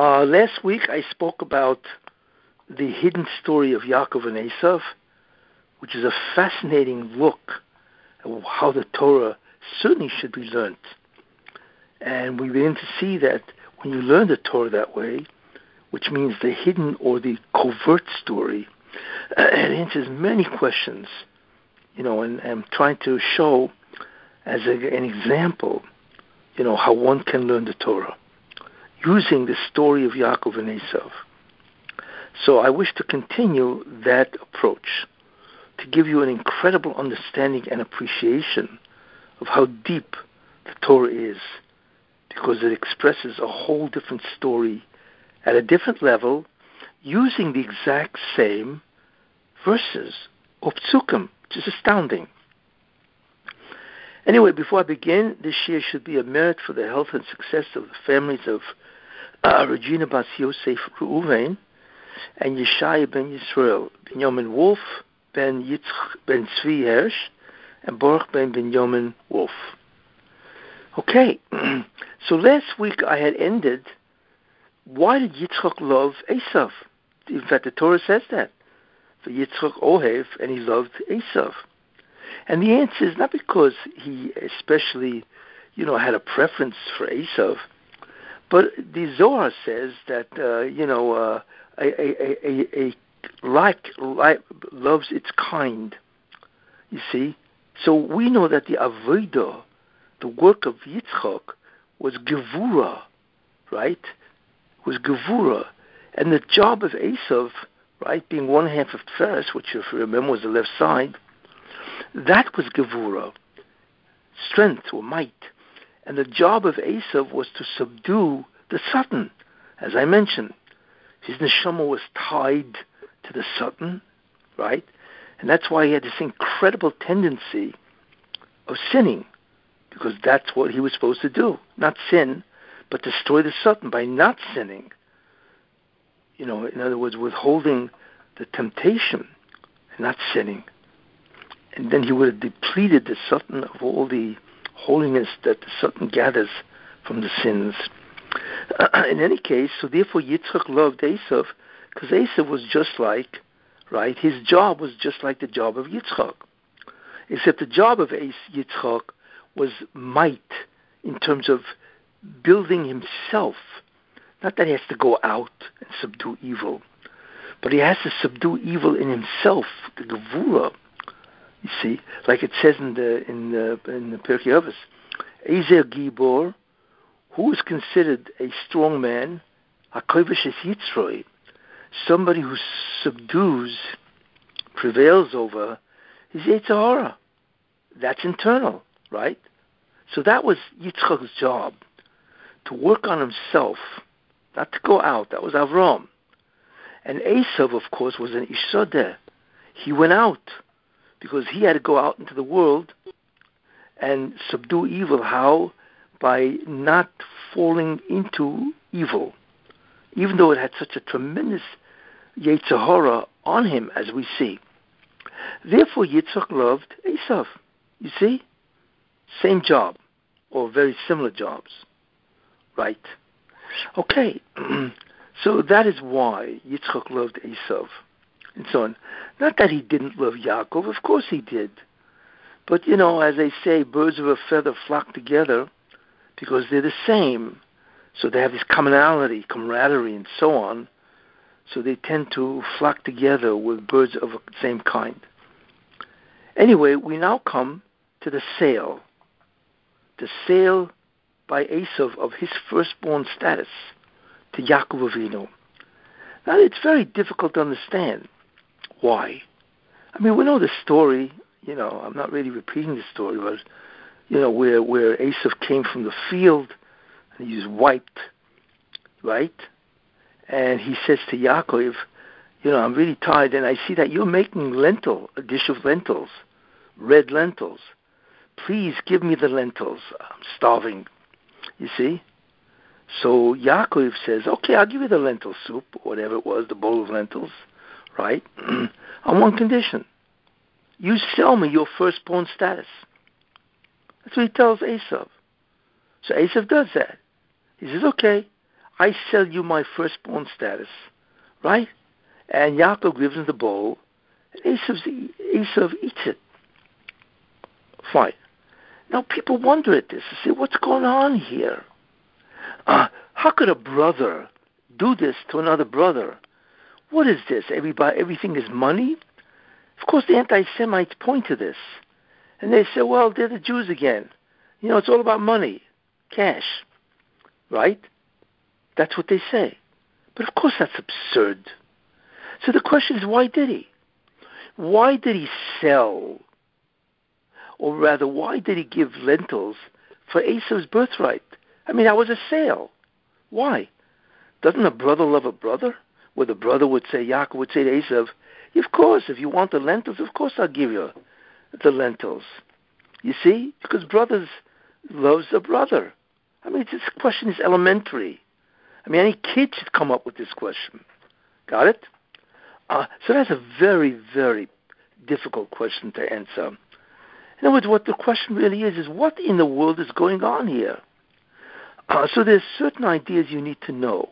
Uh, last week I spoke about the hidden story of Yaakov and Esav, which is a fascinating look at how the Torah certainly should be learned. And we begin to see that when you learn the Torah that way, which means the hidden or the covert story, it answers many questions, you know, and I'm trying to show as a, an example, you know, how one can learn the Torah using the story of Yaakov and Esav. So I wish to continue that approach to give you an incredible understanding and appreciation of how deep the Torah is because it expresses a whole different story at a different level using the exact same verses of psukim, which is astounding. Anyway, before I begin, this year should be a merit for the health and success of the families of uh, Regina Bas Yosef Reuven and Yeshaya ben Yisrael, Benjamin Wolf, ben Yitzch ben Tzvi Hirsch, and Baruch ben Benjamin Wolf. Okay, so last week I had ended. Why did Yitzchak love Esav? In fact, the Torah says that. For Yitzchak Ohev, and he loved Esav. And the answer is not because he especially, you know, had a preference for Esav, but the Zohar says that, uh, you know, uh, a, a, a, a like, like loves its kind. You see? So we know that the Avodah, the work of Yitzchak, was Gevura, right? Was Gevura. And the job of Esav, right, being one half of Tferes, which if you remember was the left side, that was Gevura, strength or might. And the job of Esav was to subdue the Satan, as I mentioned. His neshama was tied to the Satan, right? And that's why he had this incredible tendency of sinning, because that's what he was supposed to do. Not sin, but destroy the Satan by not sinning. You know, in other words, withholding the temptation and not sinning. And then he would have depleted the Satan of all the holiness that the gathers from the sins. in any case, so therefore Yitzchak loved Esav because Esav was just like, right, his job was just like the job of Yitzchak. Except the job of Yitzchak was might in terms of building himself. Not that he has to go out and subdue evil, but he has to subdue evil in himself, the Gevura. You see, like it says in the in the in the Pirkei Avos, Ezer Gibor, who is considered a strong man, Hakovish is Yitzroi, somebody who subdues, prevails over, is Yitzhahara. That's internal, right? So that was Yitzchak's job, to work on himself, not to go out. That was Avram. And Esav, of course, was an Ish Sadeh. He went out because he had to go out into the world and subdue evil. How? By not falling into evil, even though it had such a tremendous Yetzer Hara on him, as we see. Therefore, Yitzchak loved Esav. You see? Same job, or very similar jobs. Right? Okay, so that is why Yitzchak loved Esav, and so on. Not that he didn't love Yaakov, of course he did. But, you know, as they say, birds of a feather flock together because they're the same. So they have this commonality, camaraderie, and so on. So they tend to flock together with birds of the same kind. Anyway, we now come to the sale. The sale by Esav of his firstborn status to Yaakov Avinu. Now, it's very difficult to understand why. I mean, we know the story. You know, I'm not really repeating the story, but you know, where where Esav came from the field and he's wiped, right? And he says to Yaakov, you know, I'm really tired, and I see that you're making lentil, a dish of lentils, red lentils. Please give me the lentils. I'm starving. You see? So Yaakov says, okay, I'll give you the lentil soup, whatever it was, the bowl of lentils, right? On one condition. You sell me your firstborn status. That's what he tells Esav. So Esav does that. He says, okay, I sell you my firstborn status, right? And Yaakov gives him the bowl, and Esav eats it. Fine. Now people wonder at this and say, what's going on here? Uh, how could a brother do this to another brother? What is this? Everybody, everything is money? Of course, the anti-Semites point to this, and they say, "Well, they're the Jews again. You know, it's all about money, cash, right?" That's what they say. But of course, that's absurd. So the question is, why did he? Why did he sell? Or rather, why did he give lentils for Esau's birthright? I mean, that was a sale. Why? Doesn't a brother love a brother? Where the brother would say, Yaakov would say to Esau, of course, if you want the lentils, of course I'll give you the lentils. You see? Because brothers loves a brother. I mean, this question is elementary. I mean, any kid should come up with this question. Got it? Uh, so that's a very, very difficult question to answer. In other words, what the question really is is what in the world is going on here? Uh, so there's certain ideas you need to know,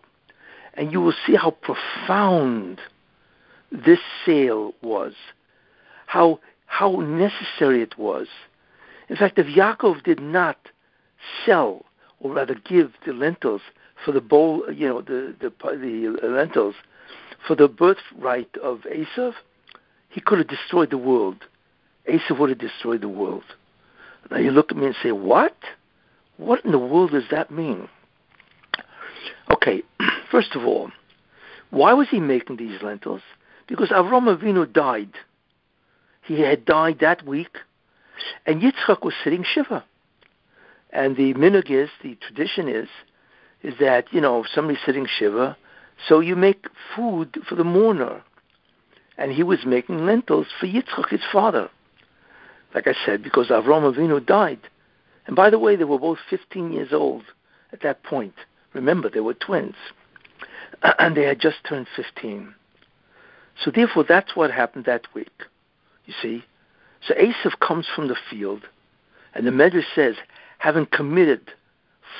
and you will see how profound this sale was, how how necessary it was. In fact, if Yaakov did not sell, or rather give the lentils for the bowl, you know, the the, the lentils for the birthright of Esav, he could have destroyed the world. Esav would have destroyed the world. Now you look at me and say, what? What in the world does that mean? Okay, first of all, why was he making these lentils? Because Avram Avinu died. He had died that week, and Yitzchak was sitting Shiva. And the minhag is, the tradition is, is that, you know, somebody's sitting Shiva, so you make food for the mourner. And he was making lentils for Yitzchak, his father. Like I said, because Avram Avinu died. And by the way, they were both 15 years old at that point. Remember, they were twins. And they had just turned 15. So therefore, that's what happened that week. You see? So Esav comes from the field, and the Medrash says, having committed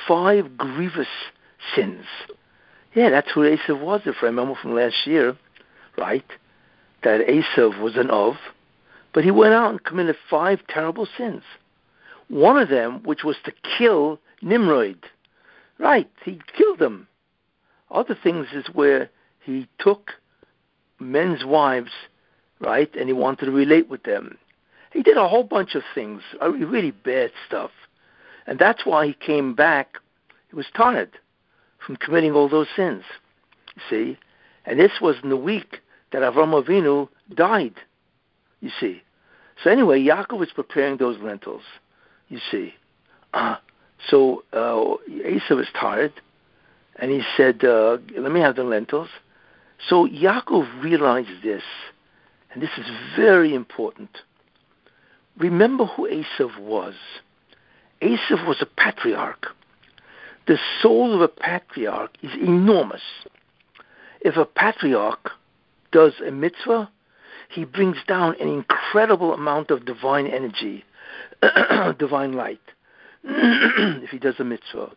five grievous sins. Yeah, that's who Esav was, if I remember from last year, right? That Esav was an Ov, but he went out and committed five terrible sins. One of them, which was to kill Nimrod. Right, he killed them. Other things is where he took men's wives, right, and he wanted to relate with them. He did a whole bunch of things, really bad stuff. And that's why he came back. He was tired from committing all those sins. You see? And this was in the week that Avram Avinu died. You see? So anyway, Yaakov was preparing those lentils. You see? Uh, so uh, Asa was tired, and he said, uh, "Let me have the lentils." So Yaakov realized this, and this is very important. Remember who Esav was. Esav was a patriarch. The soul of a patriarch is enormous. If a patriarch does a mitzvah, he brings down an incredible amount of divine energy, divine light. if he does a mitzvah.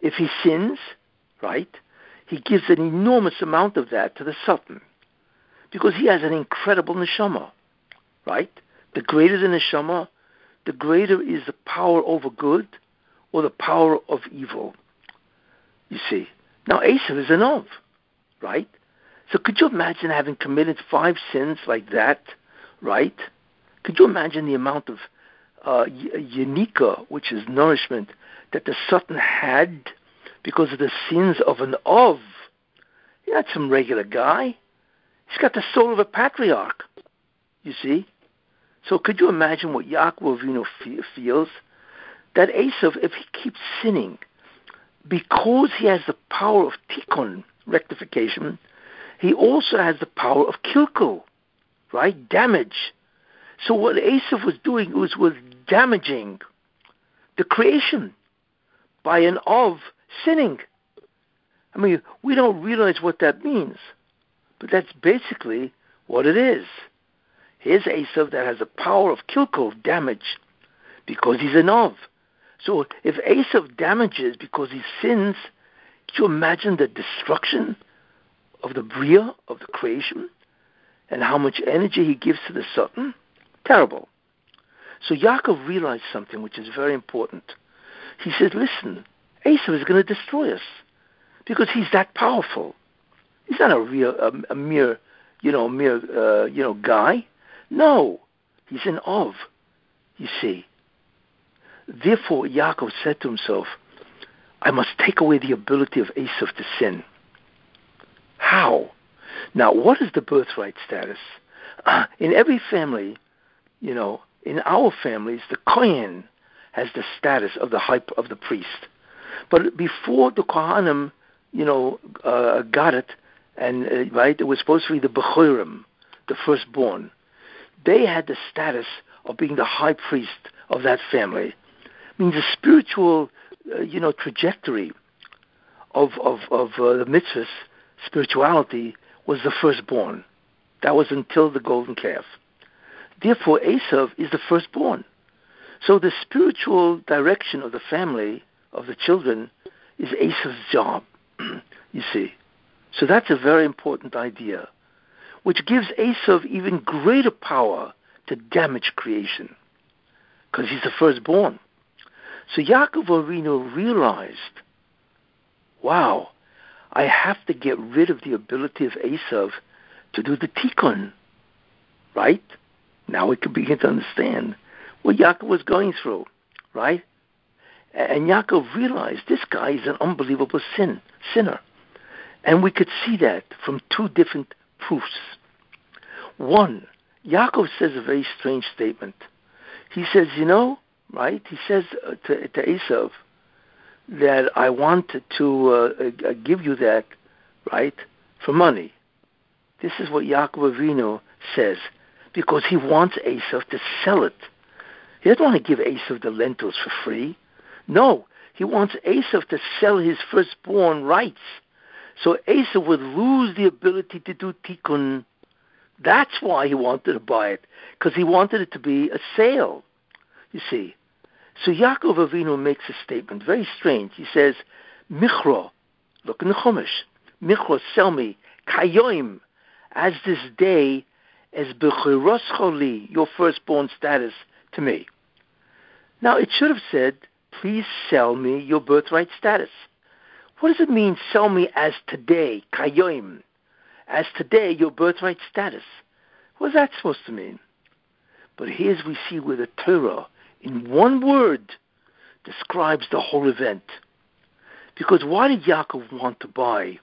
If he sins, right, he gives an enormous amount of that to the Satan because he has an incredible neshama, right? The greater the neshama, the greater is the power over good or the power of evil. You see. Now, Esav is an Ov, right? So could you imagine having committed five sins like that, right? Could you imagine the amount of uh, which is nourishment, that the Satan had because of the sins of an Ov. He's not some regular guy. He's got the soul of a patriarch. You see? So could you imagine what Yaakov Avinu feels? That Esav, if he keeps sinning, because he has the power of tikkun, rectification, he also has the power of kilkel, right? Damage. So what Esav was doing was, was damaging the creation by and of sinning. I mean, we don't realize what that means, but that's basically what it is. Here's Esav that has the power of kilkel, damage, because he's an Ov. So if Esav damages because he sins, can you imagine the destruction of the Bria, of the creation, and how much energy he gives to the Satan? Terrible. So Yaakov realized something which is very important. He said, listen, Esau is going to destroy us because he's that powerful. He's not a real, a, a mere, you know, mere, uh, you know, guy. No, he's an Ov, you see. Therefore, Yaakov said to himself, I must take away the ability of Esau to sin. How? Now, what is the birthright status? Uh, in every family, you know, in our families, the Kohen has the status of the high, of the priest. But before the Kohanim, you know, uh, got it, and uh, right, it was supposed to be the Bechorim, the firstborn. They had the status of being the high priest of that family. I mean, the spiritual, uh, you know, trajectory of of of uh, the mitzvahs, spirituality was the firstborn. That was until the golden calf. Therefore, Esav is the firstborn. So the spiritual direction of the family, of the children, is Esav's job, you see. So that's a very important idea, which gives Esav even greater power to damage creation, because he's the firstborn. So Yaakov Avinu realized, wow, I have to get rid of the ability of Esav to do the tikkun, right? Now we can begin to understand what Yaakov was going through, right? And Yaakov realized this guy is an unbelievable sin, sinner. And we could see that from two different proofs. One, Yaakov says a very strange statement. He says, you know, right? He says uh, to, to Esav that I wanted to uh, uh, give you that, right, for money. This is what Yaakov Avinu says because he wants Esav to sell it. He doesn't want to give Esav the lentils for free. No, he wants Esav to sell his firstborn rights. So Esav would lose the ability to do tikkun. That's why he wanted to buy it, because he wanted it to be a sale. You see. So Yaakov Avinu makes a statement, very strange. He says, Michro, look in the Chumash, Michro, sell me, kayoim, as this day as Bechiros Choli, your firstborn status, to me. Now, it should have said, please sell me your birthright status. What does it mean, sell me as today, kayoim, as today, your birthright status? What is that supposed to mean? But here's we see where the Torah, in one word, describes the whole event. Because why did Yaakov want to buy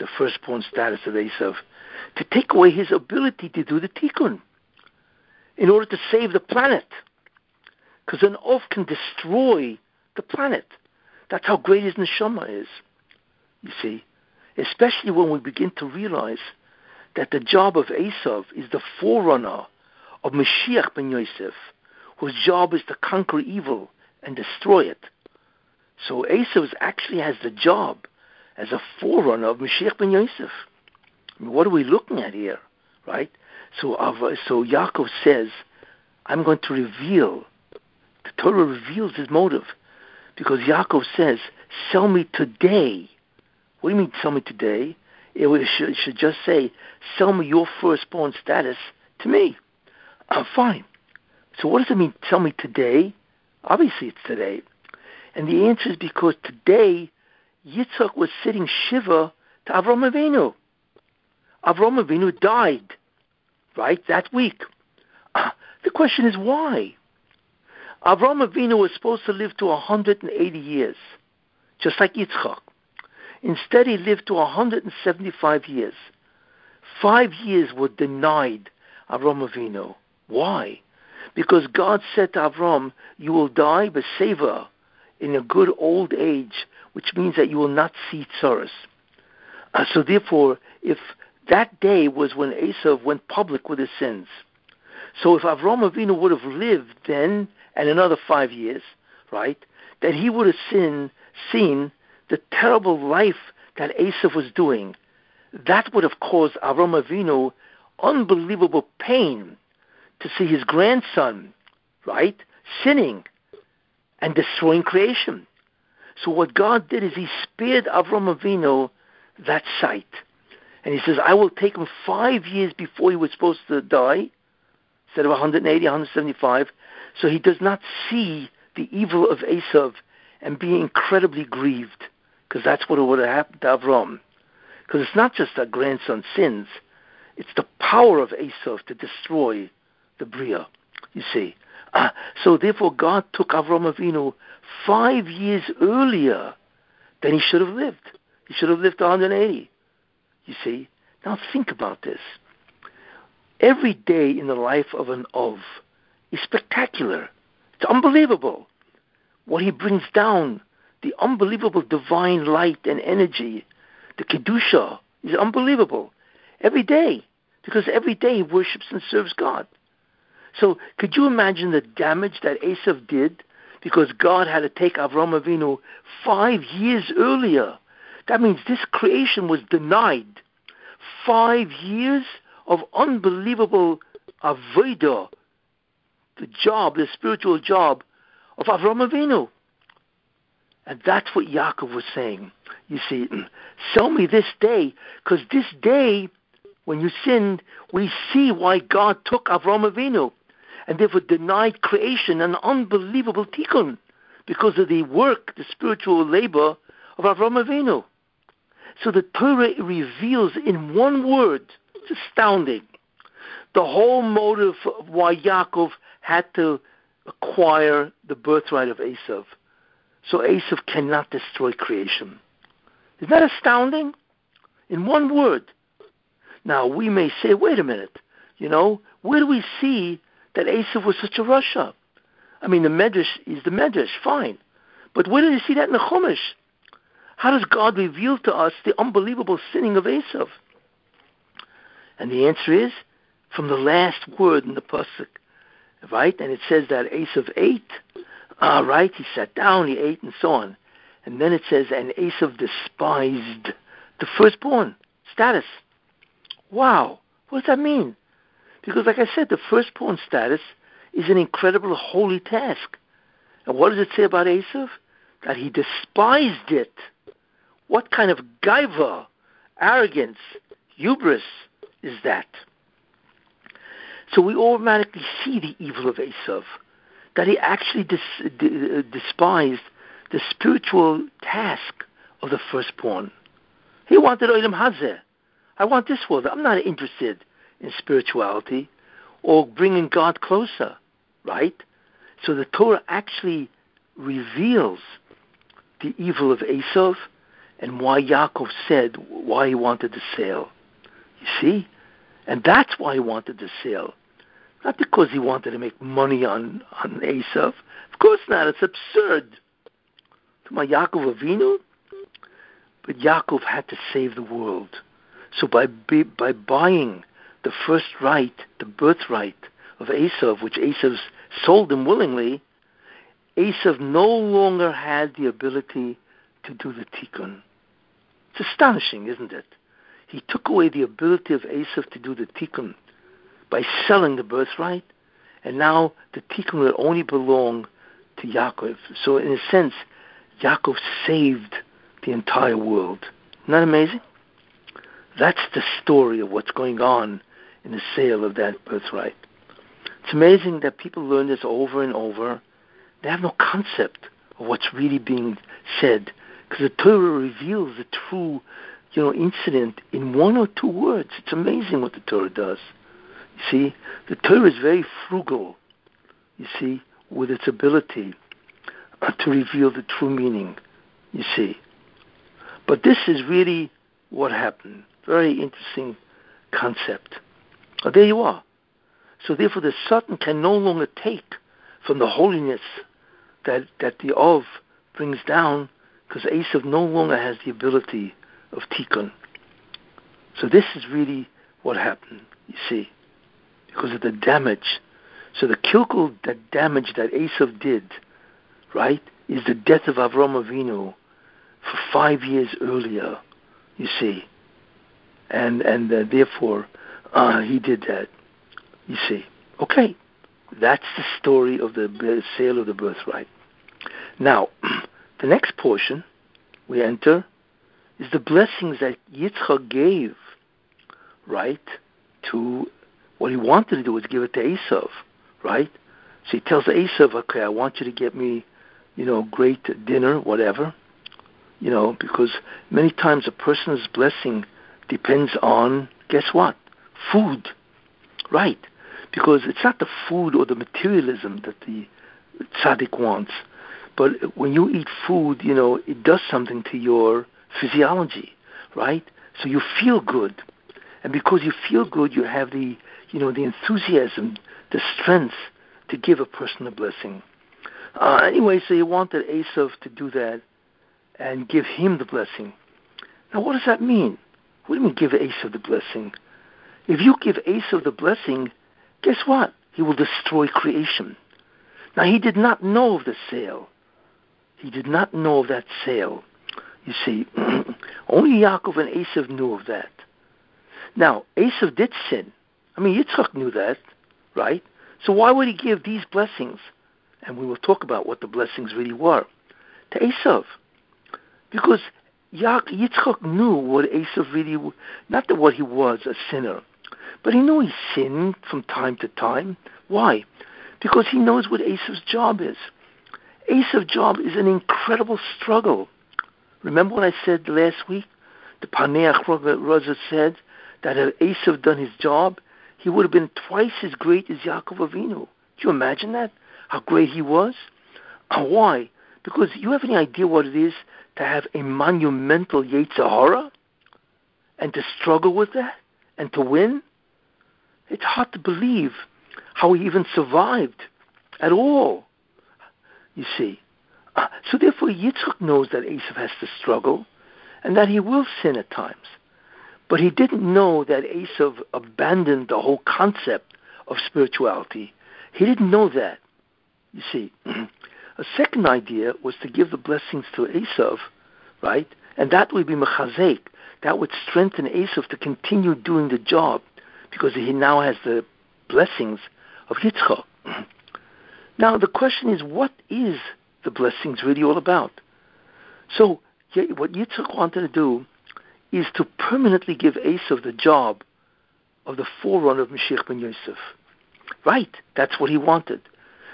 the firstborn status of Esav? To take away his ability to do the tikkun in order to save the planet. Because an Ov can destroy the planet. That's how great his neshama is. You see, especially when we begin to realize that the job of Esav is the forerunner of Mashiach ben Yosef, whose job is to conquer evil and destroy it. So Esav actually has the job as a forerunner of Mashiach ben Yosef. What are we looking at here, right? So, so Yaakov says, I'm going to reveal. The Torah reveals his motive, because Yaakov says, "Sell me today." What do you mean, sell me today? It, should, it should just say, "Sell me your firstborn status to me." Uh, fine. So, what does it mean? Sell me today? Obviously, it's today, and the answer is because today Yitzchak was sitting shiva to Avram Avinu. Avram Avinu died, right, that week. Uh, the question is why? Avram Avinu was supposed to live to 180 years, just like Yitzchak. Instead, he lived to 175 years. Five years were denied Avram Avinu. Why? Because God said to Avram, "You will die but savor in a good old age, which means that you will not see tsaras." Uh, so, therefore, if that day was when Esav went public with his sins. So if Avram Avinu would have lived then and another five years, right, that he would have seen, seen the terrible life that Esav was doing. That would have caused Avram Avinu unbelievable pain to see his grandson, right, sinning and destroying creation. So what God did is He spared Avram Avinu that sight. And He says, I will take him five years before he was supposed to die, instead of 180, 175, so he does not see the evil of Esav and be incredibly grieved, because that's what would have happened to Avram. Because it's not just that grandson sins, it's the power of Esav to destroy the Bria, you see. Uh, so therefore, God took Avram Avinu five years earlier than he should have lived. He should have lived 180. You see? Now think about this. Every day in the life of an Ov is spectacular. It's unbelievable. What he brings down, the unbelievable divine light and energy, the Kedusha, is unbelievable. Every day. Because every day he worships and serves God. So could you imagine the damage that Esav did because God had to take Avram Avinu five years earlier? That means this creation was denied five years of unbelievable avodah, the job, the spiritual job of Avram Avinu. And that's what Yaakov was saying. You see, mm, sell me this day, because this day, when you sinned, we see why God took Avram Avinu and therefore denied creation an unbelievable tikkun because of the work, the spiritual labor of Avram Avinu. So the Torah reveals in one word, it's astounding, the whole motive why Yaakov had to acquire the birthright of Esav. So Esav cannot destroy creation. Isn't that astounding? In one word. Now we may say, wait a minute, you know, where do we see that Esav was such a rasha. I mean, the Medrash is the Medrash, fine. But where do you see that in the Chumash? How does God reveal to us the unbelievable sinning of Esav? And the answer is from the last word in the pasuk, right? And it says that Esav ate, uh, right? He sat down, he ate, and so on. And then it says, and Esav despised the firstborn status. Wow, what does that mean? Because, like I said, the firstborn status is an incredible holy task. And what does it say about Esav? That he despised it. What kind of gaiva, arrogance, hubris is that? So we automatically see the evil of Esav, that he actually dis- d- uh, despised the spiritual task of the firstborn. He wanted Olam Hazeh. I want this world. I'm not interested in spirituality or bringing God closer, right? So the Torah actually reveals the evil of Esav and why Yaakov said why he wanted to sail. You see? And that's why he wanted to sail. Not because he wanted to make money on, on Esav. Of course not. It's absurd. To my Yaakov Avinu, but Yaakov had to save the world. So by by buying the first right, the birthright of Esav, which Esav sold him willingly, Esav no longer had the ability to do the tikkun. It's astonishing, isn't it? He took away the ability of Esav to do the tikkun by selling the birthright, and now the tikkun will only belong to Yaakov. So, in a sense, Yaakov saved the entire world. Isn't that amazing? That's the story of what's going on in the sale of that birthright. It's amazing that people learn this over and over. They have no concept of what's really being said because the Torah reveals the true, you know, incident in one or two words. It's amazing what the Torah does. You see, the Torah is very frugal. You see, with its ability uh, to reveal the true meaning. You see, but this is really what happened. Very interesting concept. There you are. So therefore the Satan can no longer take from the holiness that, that the Ov brings down because Esav no longer has the ability of Tikkun. So this is really what happened, you see, because of the damage. So the kilkul, that damage that Esav did, right, is the death of Avram Avinu for five years earlier, you see. And, and uh, therefore, uh, he did that. You see. Okay. That's the story of the sale of the birthright. Now, the next portion we enter is the blessings that Yitzchak gave, right, to what he wanted to do was give it to Esav, right? So he tells Esav, okay, I want you to get me, you know, great dinner, whatever, you know, because many times a person's blessing depends on, guess what? Food, right? Because it's not the food or the materialism that the tzaddik wants, but when you eat food, you know, it does something to your physiology, right? So you feel good. And because you feel good, you have the, you know, the enthusiasm, the strength to give a person a blessing. Uh, anyway, so he wanted Esav to do that and give him the blessing. Now, what does that mean? What do you mean give Esav the blessing? If you give Esav the blessing, guess what? He will destroy creation. Now, he did not know of the sale. He did not know of that sale. You see, only Yaakov and Esav knew of that. Now, Esav did sin. I mean, Yitzchak knew that, right? So why would he give these blessings? And we will talk about what the blessings really were to Esav, because Yitzchak knew what Esav really, not that what he was a sinner, but he knew he sinned from time to time. Why? Because he knows what Esav's job is. Esav's job is an incredible struggle. Remember what I said last week? The Paneach Raza said that had Esav done his job, he would have been twice as great as Yaakov Avinu. Do you imagine that? How great he was? And why? Because you have any idea what it is to have a monumental Yetzer Hara and to struggle with that and to win? It's hard to believe how he even survived at all. You see, uh, so therefore, Yitzchak knows that Esav has to struggle and that he will sin at times. But he didn't know that Esav abandoned the whole concept of spirituality. He didn't know that. You see, a second idea was to give the blessings to Esav, right? And that would be mechazek. That would strengthen Esav to continue doing the job because he now has the blessings of Yitzchak. Now the question is, what is the blessings really all about. So what Yitzchak wanted to do is to permanently give Esav the job of the forerunner of Mashiach ben Yosef. Right, that's what he wanted.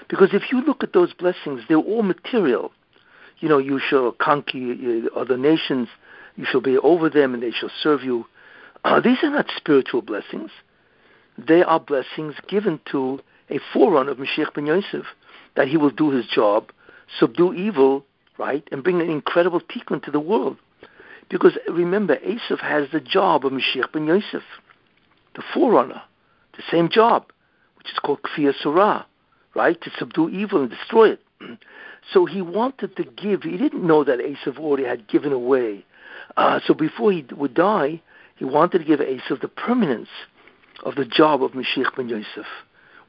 Because if you look at those blessings, they're all material. You know, you shall conquer uh, other nations, you shall be over them, and they shall serve you. Uh, these are not spiritual blessings. They are blessings given to a forerunner of Mashiach ben Yosef, that he will do his job subdue evil, right, and bring an incredible tikkun to the world. Because remember, Esav has the job of Mashiach ben Yosef, the forerunner, the same job, which is called Kfir Surah, right, to subdue evil and destroy it. So he wanted to give, he didn't know that Esav already had given away. Uh, so before he would die, he wanted to give Esav the permanence of the job of Mashiach ben Yosef,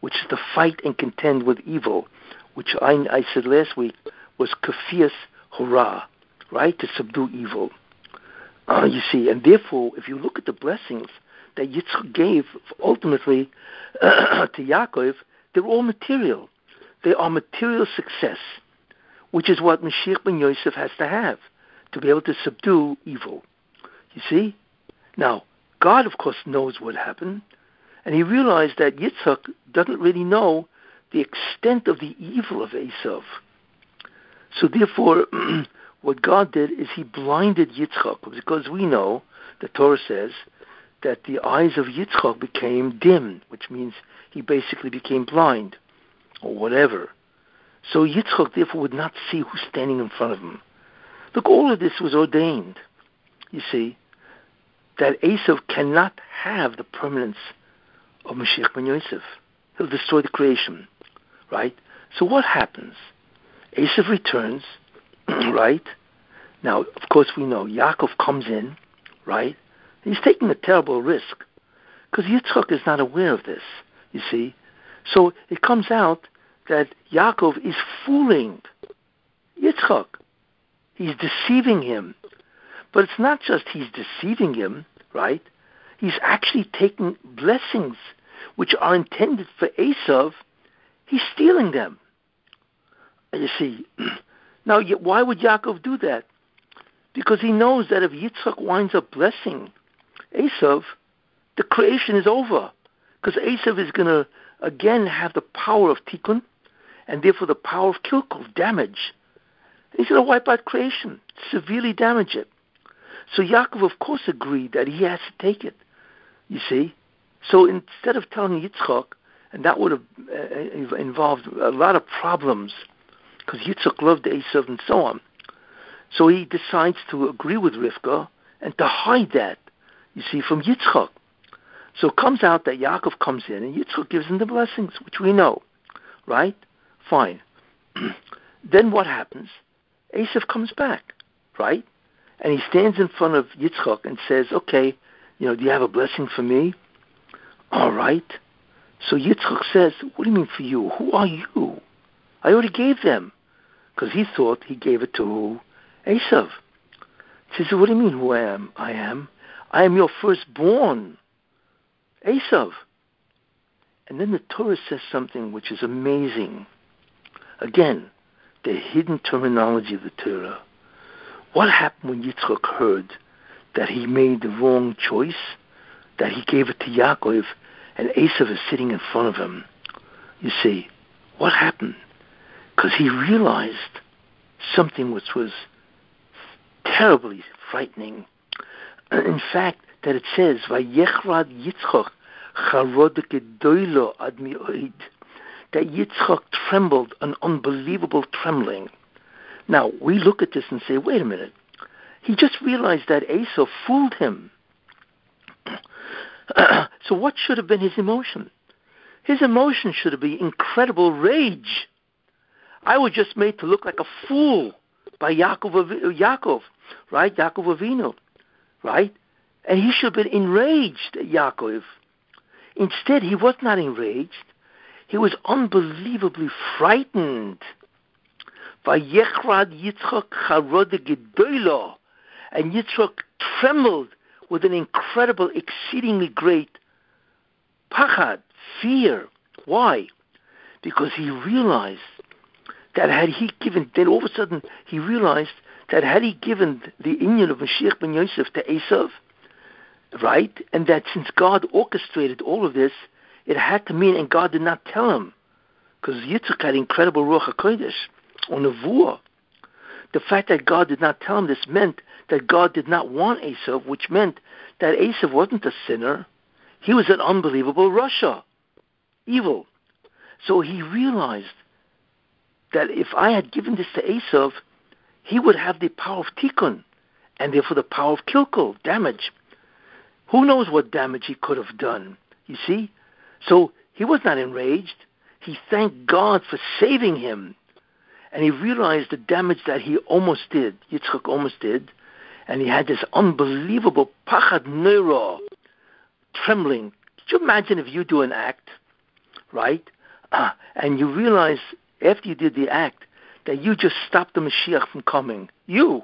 which is to fight and contend with evil which I, I said last week was kafias hurrah, right, to subdue evil. Uh, you see, and therefore, if you look at the blessings that Yitzchak gave ultimately to Yaakov, they're all material. They are material success, which is what Mashiach ben Yosef has to have to be able to subdue evil. You see? Now, God, of course, knows what happened, and he realized that Yitzchak doesn't really know the extent of the evil of Esav. So therefore, what God did is He blinded Yitzchak, because we know the Torah says that the eyes of Yitzchak became dim, which means he basically became blind, or whatever. So Yitzchak therefore would not see who's standing in front of him. Look, all of this was ordained. You see, that Esav cannot have the permanence of Mashiach ben Yosef. He'll destroy the creation right? So what happens? Esav returns, right? Now, of course, we know Yaakov comes in, right? He's taking a terrible risk because Yitzchak is not aware of this, you see. So it comes out that Yaakov is fooling Yitzchak. He's deceiving him. But it's not just he's deceiving him, right? He's actually taking blessings which are intended for Esav He's stealing them. You see, Now, why would Yaakov do that? Because he knows that if Yitzchak winds up blessing Esav, the creation is over. Because Esav is going to again have the power of tikkun, and therefore the power of kilkul, damage. He's going to wipe out creation, severely damage it. So Yaakov, of course, agreed that he has to take it. You see, so instead of telling Yitzchak, and that would have uh, involved a lot of problems, because Yitzchak loved Esav and so on. So he decides to agree with Rivka and to hide that, you see, from Yitzchak. So it comes out that Yaakov comes in and Yitzchak gives him the blessings, which we know, right? Fine. then what happens? Esav comes back, right? And he stands in front of Yitzchak and says, okay, you know, do you have a blessing for me? All right. So Yitzchak says, what do you mean for you? Who are you? I already gave them. Because he thought he gave it to Esav. He says, what do you mean who I am? I am. I am your firstborn. Esav. And then the Torah says something which is amazing. Again, the hidden terminology of the Torah. What happened when Yitzchak heard that he made the wrong choice, that he gave it to Yaakov, and Esav is sitting in front of him? You see, what happened? Because he realized something which was terribly frightening. In fact, that it says, "Vayechrad Yitzchak charod gedoilo ad mioid," that Yitzchak trembled an unbelievable trembling. Now we look at this and say, "Wait a minute." He just realized that Esau fooled him. so what should have been his emotion? His emotion should have been incredible rage. I was just made to look like a fool by Yaakov, Yaakov right? Yaakov Avinu, right? And he should have been enraged at Yaakov. Instead, he was not enraged. He was unbelievably frightened. And Yitzchak trembled with an incredible, exceedingly great pachad, fear. Why? Because he realized that had he given, then all of a sudden he realized that had he given the inyan of Mashiach ben Yosef to Esav, right, and that since God orchestrated all of this, it had to mean, and God did not tell him, because Yitzchak had incredible Ruach HaKodesh, or Nevuah. The fact that God did not tell him this meant that God did not want Esav, which meant that Esav wasn't a sinner. He was an unbelievable rasha, evil. So he realized that if I had given this to Esav, he would have the power of tikkun, and therefore the power of kilkul, damage. Who knows what damage he could have done? You see? So he was not enraged. He thanked God for saving him. And he realized the damage that he almost did, Yitzchak almost did, and he had this unbelievable pachad neuro, trembling. Could you imagine if you do an act, right? Uh, and you realize after you did the act that you just stopped the Mashiach from coming. You,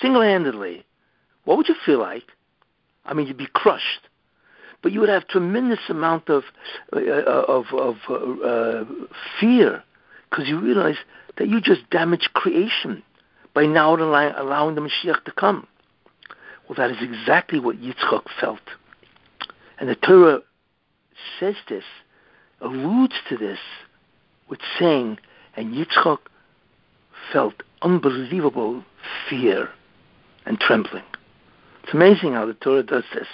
single-handedly. What would you feel like? I mean, you'd be crushed, but you would have tremendous amount of uh, uh of, of uh, uh, fear because you realize that you just damaged creation by now allowing, the Mashiach to come. Well, that is exactly what Yitzchak felt, and the Torah says this, alludes to this, with saying, and Yitzchak felt unbelievable fear and trembling. It's amazing how the Torah does this,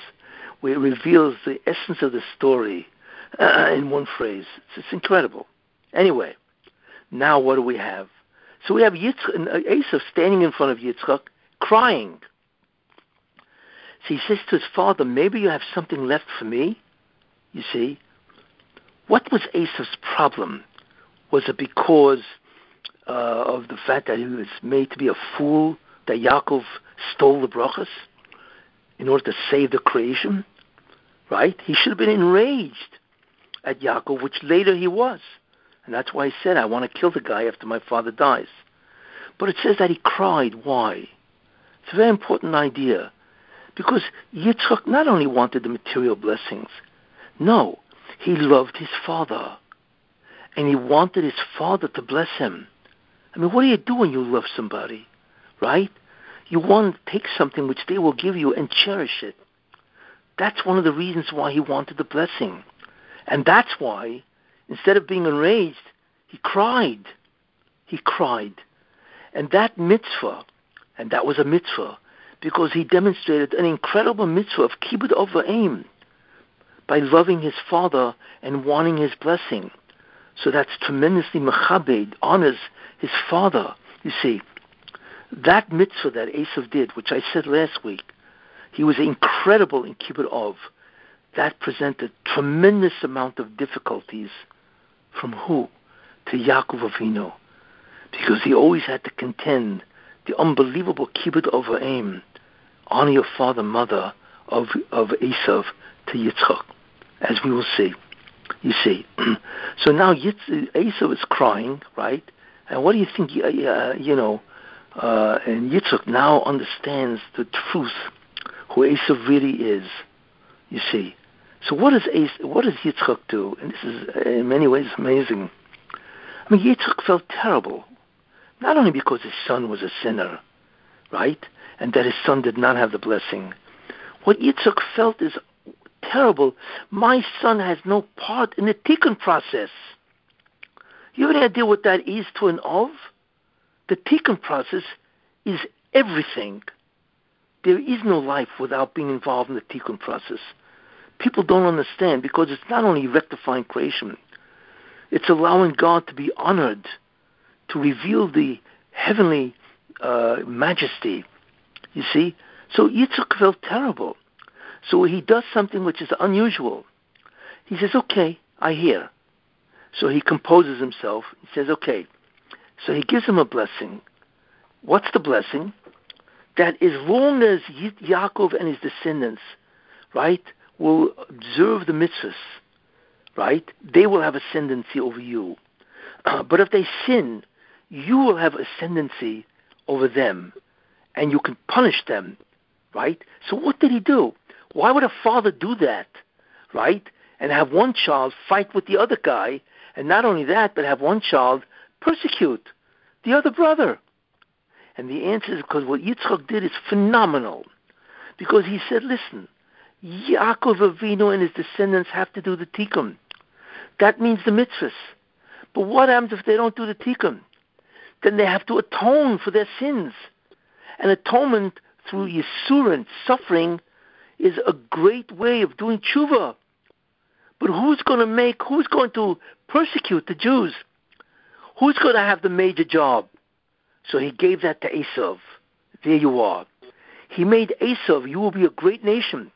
where it reveals the essence of the story uh, in one phrase. It's, it's, incredible. Anyway, now what do we have? So we have Yitzchak, Esav standing in front of Yitzchak, crying. So he says to his father, maybe you have something left for me? You see? What was Esav's problem? Was it because uh, of the fact that he was made to be a fool, that Yaakov stole the brachas in order to save the creation, right? He should have been enraged at Yaakov, which later he was. And that's why he said, I want to kill the guy after my father dies. But it says that he cried. Why? It's a very important idea. Because Yitzchak not only wanted the material blessings, no, he loved his father. And he wanted his father to bless him. I mean, what do you do when you love somebody, right? You want to take something which they will give you and cherish it. That's one of the reasons why he wanted the blessing. And that's why, instead of being enraged, he cried. He cried. And that mitzvah, and that was a mitzvah, because he demonstrated an incredible mitzvah of kibbud av va'em by loving his father and wanting his blessing. So that's tremendously mechabed, honors his father. You see, that mitzvah that Esav did, which I said last week, he was incredible in kibbud of. That presented tremendous amount of difficulties from who? To Yaakov Avinu. Because he always had to contend the unbelievable kibbud av va'em. Honor your father, mother of, of Esav to Yitzchak, as we will see. You see. so now Yitz, Esav is crying, right? And what do you think, uh, you know, uh, and Yitzchak now understands the truth, who Esav really is, you see. So what does, what does Yitzchak do? And this is in many ways amazing. I mean, Yitzchak felt terrible, not only because his son was a sinner, right, and that his son did not have the blessing. What Yitzchak felt is terrible. My son has no part in the tikkun process. You have any idea what that is to an Ov? The tikkun process is everything. There is no life without being involved in the tikkun process. People don't understand because it's not only rectifying creation, it's allowing God to be honored, to reveal the heavenly uh, majesty. You see? So Yitzchak felt terrible. So he does something which is unusual. He says, Okay, I hear. So he composes himself. He says, Okay. So he gives him a blessing. What's the blessing? That as long as Yaakov and his descendants, right, will observe the mitzvahs, right, they will have ascendancy over you. Uh, but if they sin, you will have ascendancy over them, and you can punish them, right? So what did he do? Why would a father do that, right? And have one child fight with the other guy, and not only that, but have one child persecute the other brother? And the answer is because what Yitzchak did is phenomenal. Because he said, listen, Yaakov Avinu and his descendants have to do the tikkun. That means the mitzvahs. But what happens if they don't do the tikkun? Then they have to atone for their sins. And atonement through Yisurin, suffering, is a great way of doing tshuva. But who's going to make, who's going to persecute the Jews? Who's going to have the major job? So he gave that to Esav. There you are. He made Esav, you will be a great nation.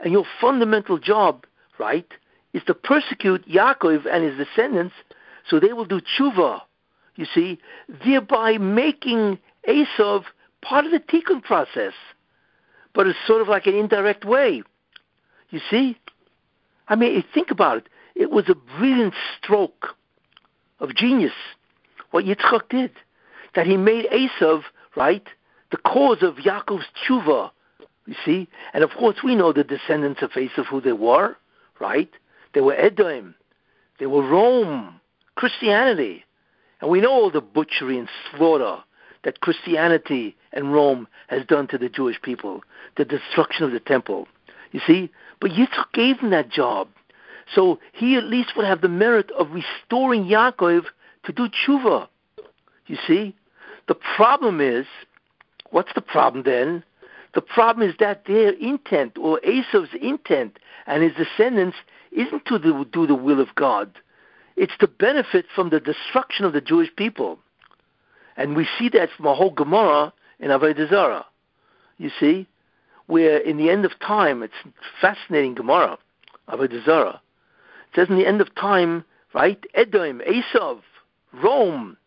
And your fundamental job, right, is to persecute Yaakov and his descendants so they will do tshuva, you see, thereby making Esav part of the tikkun process. But it's sort of like an indirect way. You see? I mean, think about it. It was a brilliant stroke of genius, what Yitzchak did, that he made Esav, right, the cause of Yaakov's tshuva, you see? And of course, we know the descendants of Esav, who they were, right? They were Edom. They were Rome, Christianity. And we know all the butchery and slaughter that Christianity and Rome has done to the Jewish people, the destruction of the temple. You see? But Yitzchak gave him that job. So he at least would have the merit of restoring Yaakov to do tshuva. You see? The problem is, what's the problem then? The problem is that their intent, or Esav's intent and his descendants, isn't to do the will of God. It's to benefit from the destruction of the Jewish people. And we see that from a whole Gemara in Avodah Zarah. You see? Where in the end of time, it's fascinating Gemara, Avodah Zarah. It says in the end of time, right, Edom, Esav, Rome,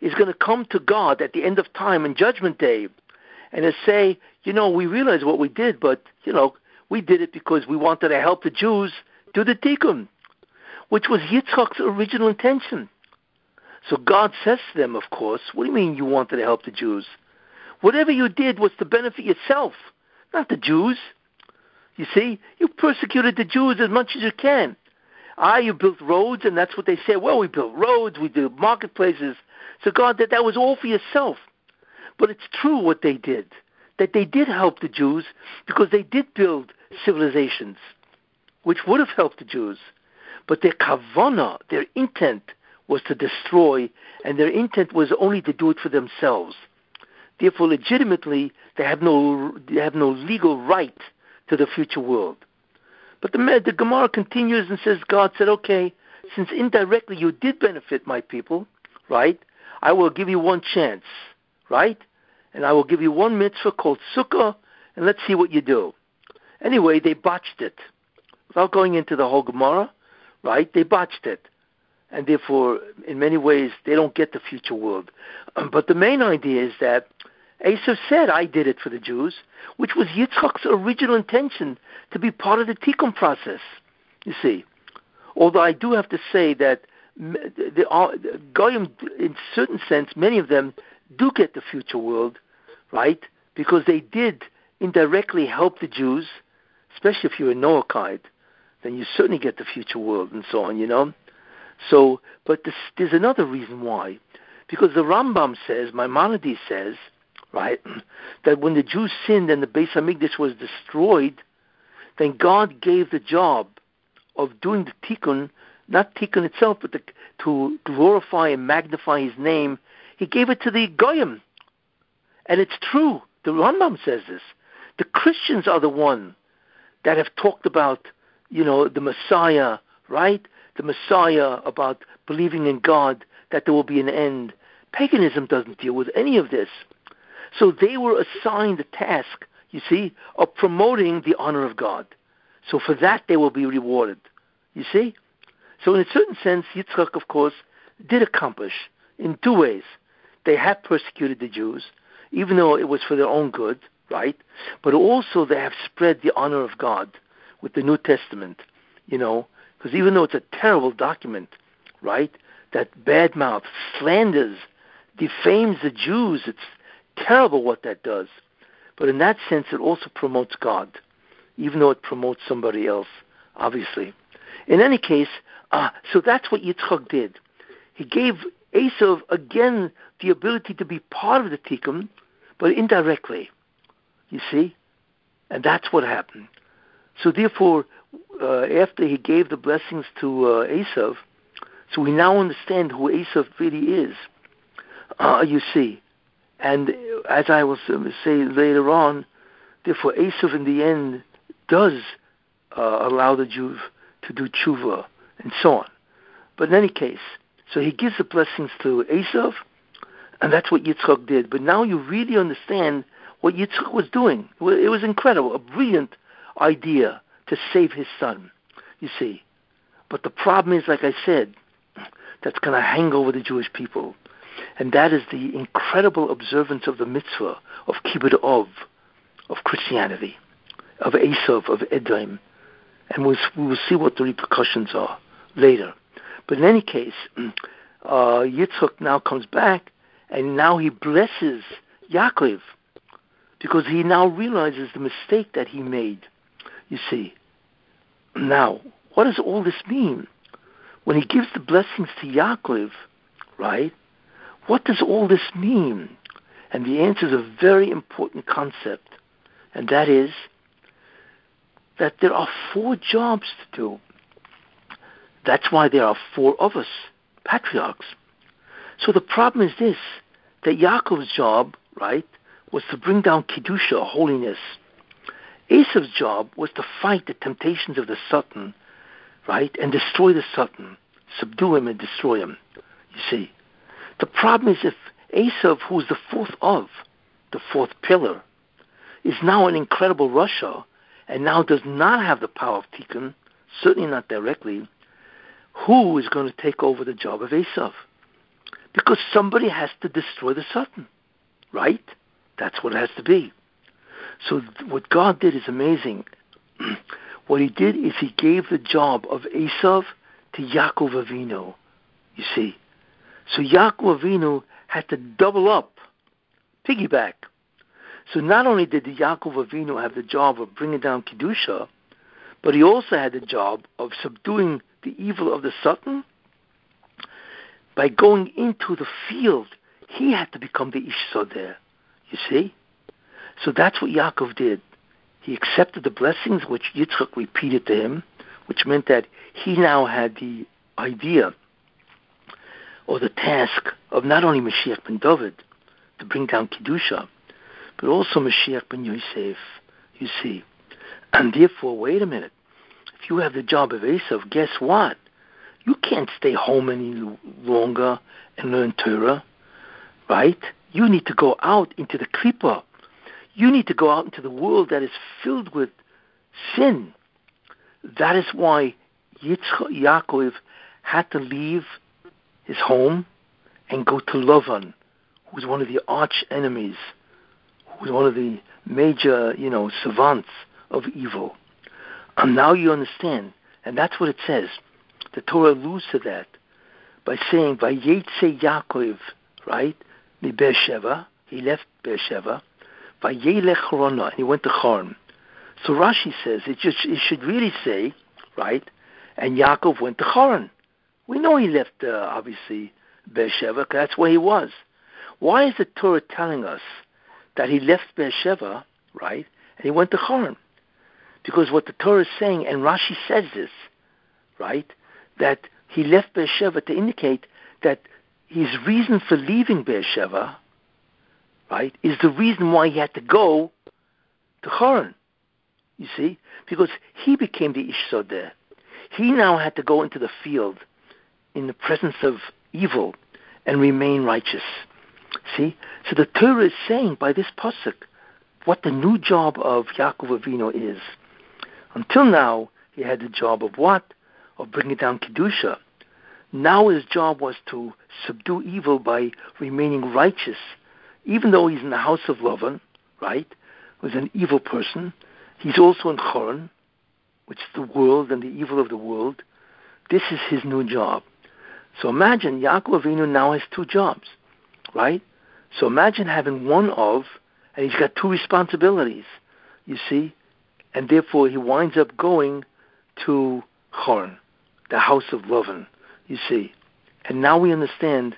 is going to come to God at the end of time in Judgment Day and to say, you know, we realize what we did, but, you know, we did it because we wanted to help the Jews do the tikkun, which was Yitzchak's original intention. So God says to them, of course, what do you mean you wanted to help the Jews? Whatever you did was to benefit yourself, not the Jews. You see, you persecuted the Jews as much as you can. ah, you built roads, and that's what they said. Well, we built roads, we did marketplaces. So God, that that was all for yourself. But it's true what they did, that they did help the Jews because they did build civilizations, which would have helped the Jews. But their kavana, their intent, was to destroy, and their intent was only to do it for themselves. Therefore, legitimately, they have no they have no legal right to the future world. But the, the Gemara continues and says, God said, okay, since indirectly you did benefit my people, right? I will give you one chance, right? And I will give you one mitzvah called sukkah, and let's see what you do. Anyway, they botched it. Without going into the whole Gemara, right? They botched it. And therefore, in many ways, they don't get the future world. But the main idea is that Esav said, I did it for the Jews, which was Yitzchak's original intention to be part of the Tikkun process, you see. Although I do have to say that the, uh, Goyim, in certain sense, many of them do get the future world, right? Because they did indirectly help the Jews, especially if you're a Noahide, then you certainly get the future world and so on, you know. So, but this, there's another reason why, because the Rambam says, Maimonides says, right? That when the Jews sinned and the Beis Hamikdash was destroyed, then God gave the job of doing the tikkun, not tikkun itself, but the, to glorify and magnify His name. He gave it to the goyim, and it's true. The Rambam says this. The Christians are the one that have talked about, you know, the Messiah, right? The Messiah about believing in God, that there will be an end. Paganism doesn't deal with any of this. So they were assigned the task, you see, of promoting the honor of God. So for that they will be rewarded. You see? So in a certain sense, Yitzchak, of course, did accomplish in two ways. They have persecuted the Jews, even though it was for their own good, right? But also they have spread the honor of God with the New Testament, you know, because even though it's a terrible document, right, that badmouth, slanders, defames the Jews, it's terrible what that does. But in that sense, it also promotes God, even though it promotes somebody else, obviously. In any case, uh, so that's what Yitzchak did. He gave Esav again the ability to be part of the tikkun, but indirectly. You see? And that's what happened. So therefore, uh, after he gave the blessings to uh, Esav, so we now understand who Esav really is. Uh, you see, and as I will say later on, therefore Esav in the end does uh, allow the Jews to do tshuva and so on. But in any case, so he gives the blessings to Esav, and that's what Yitzchak did. But now you really understand what Yitzchak was doing. It was incredible, a brilliant idea to save his son, you see. But the problem is, like I said, that's going to hang over the Jewish people and that is the incredible observance of the mitzvah of kibbud of, of Christianity, of Esav, of Edom, and we'll, we will see what the repercussions are later. But in any case, uh, Yitzchak now comes back, and now he blesses Yaakov, because he now realizes the mistake that he made. You see. Now, what does all this mean? When he gives the blessings to Yaakov, right? What does all this mean? And the answer is a very important concept, and that is that there are four jobs to do. That's why there are four of us, patriarchs. So the problem is this that Yaakov's job, right, was to bring down Kedusha, holiness. Esav's job was to fight the temptations Ov the Satan, right, and destroy the Satan, subdue him and destroy him. You see. The problem is if Esav, who's the fourth of, the fourth pillar, is now an incredible rasha and now does not have the power of Tikkun, certainly not directly, who is going to take over the job of Esav? Because somebody has to destroy the Satan, right? That's what it has to be. So what God did is amazing. what he did is he gave the job of Esav to Yaakov Avinu. You see, so Yaakov Avinu had to double up, piggyback. So not only did Yaakov Avinu have the job of bringing down Kedusha, but he also had the job of subduing the evil of the Satan, by going into the field, he had to become the Ish Sadeh. You see? So that's what Yaakov did. He accepted the blessings which Yitzchak repeated to him, which meant that he now had the idea or the task of not only Mashiach ben David to bring down Kedusha, but also Mashiach ben Yosef, you see. And therefore, wait a minute. You have the job of Esav, guess what? You can't stay home any longer and learn Torah, right? You need to go out into the Klippa. You need to go out into the world that is filled with sin. That is why Yitzchak, Yaakov had to leave his home and go to Lavan, who was one of the arch enemies, who was one of the major, you know, savants of evil. And now you understand, and that's what it says. The Torah alludes to that by saying, "Vayetze Yaakov," right? Mi Beersheva, he left Beersheva. Vayelech and he went to Haran. So Rashi says it just it should really say, right? And Yaakov went to Haran. We know he left, uh, obviously, Beersheba, that's where he was. Why is the Torah telling us that he left Beersheba, right, and he went to Haran? Because what the Torah is saying, and Rashi says this, right, that he left Beersheba to indicate that his reason for leaving Beersheba, right, is the reason why he had to go to Haran. You see? Because he became the Ish. He now had to go into the field in the presence of evil and remain righteous. See? So the Torah is saying by this pasuk what the new job of Yaakov Avinu is. Until now, he had the job of what? Of bringing down Kedusha. Now his job was to subdue evil by remaining righteous. Even though he's in the house of Lavan, right, was an evil person, he's also in Choron, which is the world and the evil of the world. This is his new job. So imagine Yaakov Avinu now has two jobs, right? So imagine having one of, and he's got two responsibilities, you see, and therefore he winds up going to Chorn, the house of Lavan, you see. And now we understand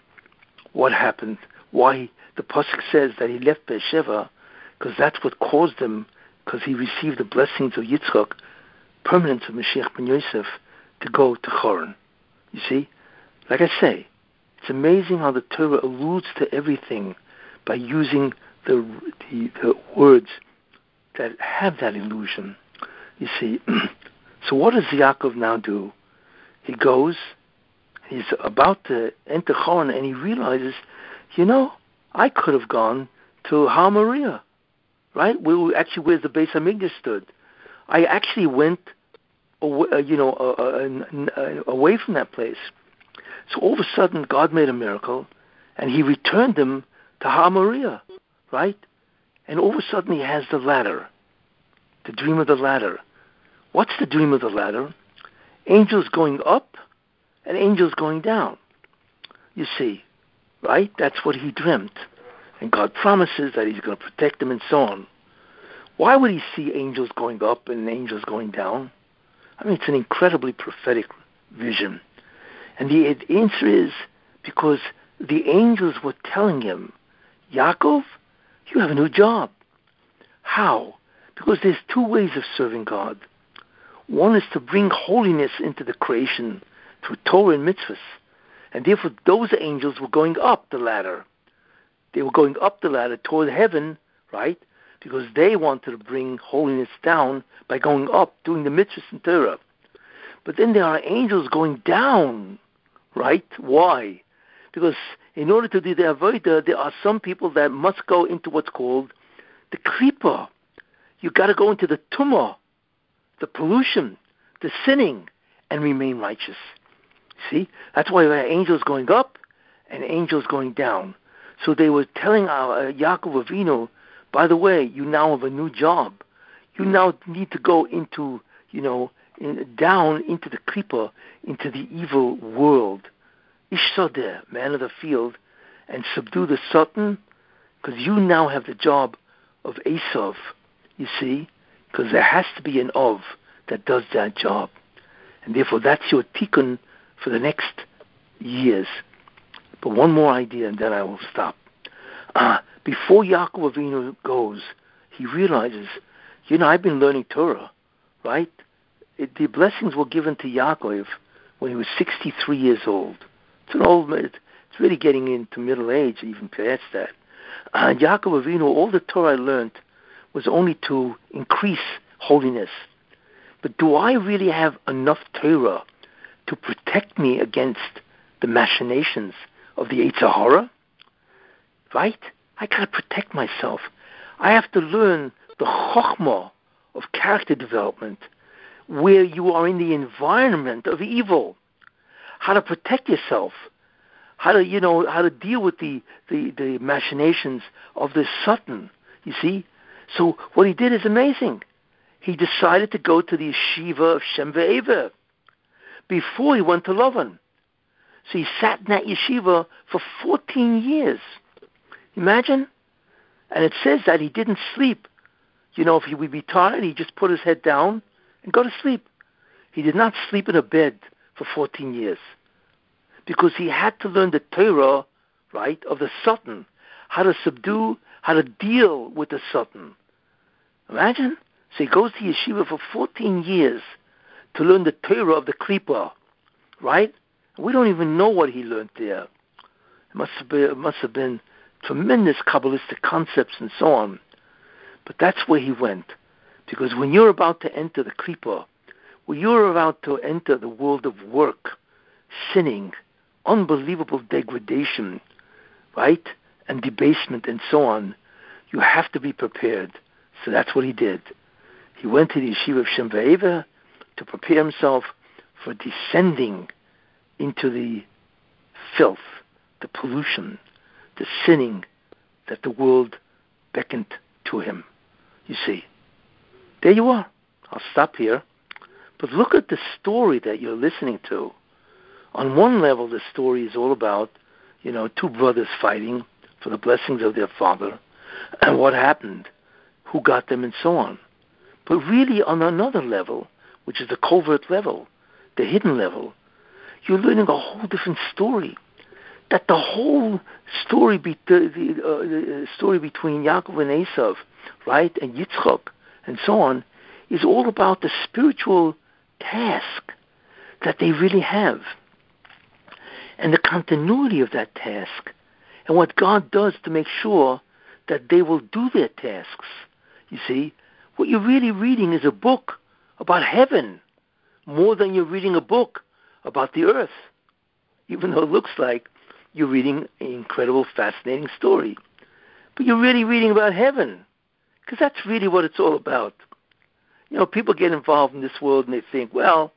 what happened, why the Pasuk says that he left Beersheba, because that's what caused him, because he received the blessings of Yitzchak, permanence of Mashiach ben Yosef, to go to Chorn. You see? Like I say, it's amazing how the Torah alludes to everything by using the, the, the words that have that illusion. You see, so what does Yaakov now do? He goes, he's about to enter Choron, and he realizes, you know, I could have gone to Har Moriah, right? Where actually where the Beis Hamikdash stood. I actually went, away, uh, you know, uh, uh, away from that place. So all of a sudden, God made a miracle, and He returned him to Har Moriah, right? And all of a sudden, he has the ladder, the dream of the ladder. What's the dream of the ladder? Angels going up and angels going down. You see, right? That's what he dreamt. And God promises that he's going to protect him and so on. Why would he see angels going up and angels going down? I mean, it's an incredibly prophetic vision. And the answer is because the angels were telling him, Yaakov, you have a new job. How? Because there's two ways of serving God. One is to bring holiness into the creation through Torah and mitzvahs. And therefore, those angels were going up the ladder. They were going up the ladder toward heaven, right? Because they wanted to bring holiness down by going up, doing the mitzvahs and Torah. But then there are angels going down right? Why? Because in order to do the avodah, there are some people that must go into what's called the klippa. You got to go into the tumah, the pollution, the sinning, and remain righteous. See, that's why there are angels going up and angels going down. So they were telling our uh, Yaakov Avinu, by the way, you now have a new job. You now need to go into, you know, in, down into the klippa, into the evil world. Ish Sadeh, man of the field, and subdue the Satan, because you now have the job of Esav, you see, because there has to be an Ov that does that job. And therefore, that's your tikkun for the next years. But one more idea, and then I will stop. Uh, before Yaakov Avinu goes, he realizes, you know, I've been learning Torah, right? It, the blessings were given to Yaakov when he was 63 years old. It's an old man. It's really getting into middle age, even past that. Uh, Yaakov Avinu, all the Torah I learned was only to increase holiness. But do I really have enough Torah to protect me against the machinations of the Yetzer Hara? Right? I gotta protect myself. I have to learn the chokhmah of character development, where you are in the environment of evil, how to protect yourself, how to you know how to deal with the the, the machinations of this Satan. You see, so what he did is amazing. He decided to go to the yeshiva of Shem Ve'ever before he went to Lavan. So he sat in that yeshiva for 14 years. Imagine? And it says that he didn't sleep. You know, if he would be tired, he just put his head down and go to sleep. He did not sleep in a bed for 14 years because he had to learn the Torah, right, of the Satan, how to subdue, how to deal with the Satan. Imagine. So he goes to yeshiva for 14 years to learn the Torah of the Klippa, right? We don't even know what he learned there. It must have been, it must have been tremendous Kabbalistic concepts and so on. But that's where he went. Because when you're about to enter the Klippa, when you're about to enter the world of work, sinning, unbelievable degradation, right? And debasement and so on, you have to be prepared. So that's what he did. He went to the yeshiva of Shem to prepare himself for descending into the filth, the pollution, the sinning that the world beckoned to him. You see, there you are. I'll stop here. But look at the story that you're listening to. On one level, the story is all about, you know, two brothers fighting for the blessings of their father and what happened, who got them, and so on. But really, on another level, which is the covert level, the hidden level, you're learning a whole different story. That the whole story, be, the, the, uh, the story between Yaakov and Esav, right, and Yitzchak, and so on, is all about the spiritual task that they really have, and the continuity of that task, and what God does to make sure that they will do their tasks. You see, what you're really reading is a book about heaven more than you're reading a book about the earth, even though it looks like you're reading an incredible, fascinating story. But you're really reading about heaven, because that's really what it's all about. You know, people get involved in this world and they think, well,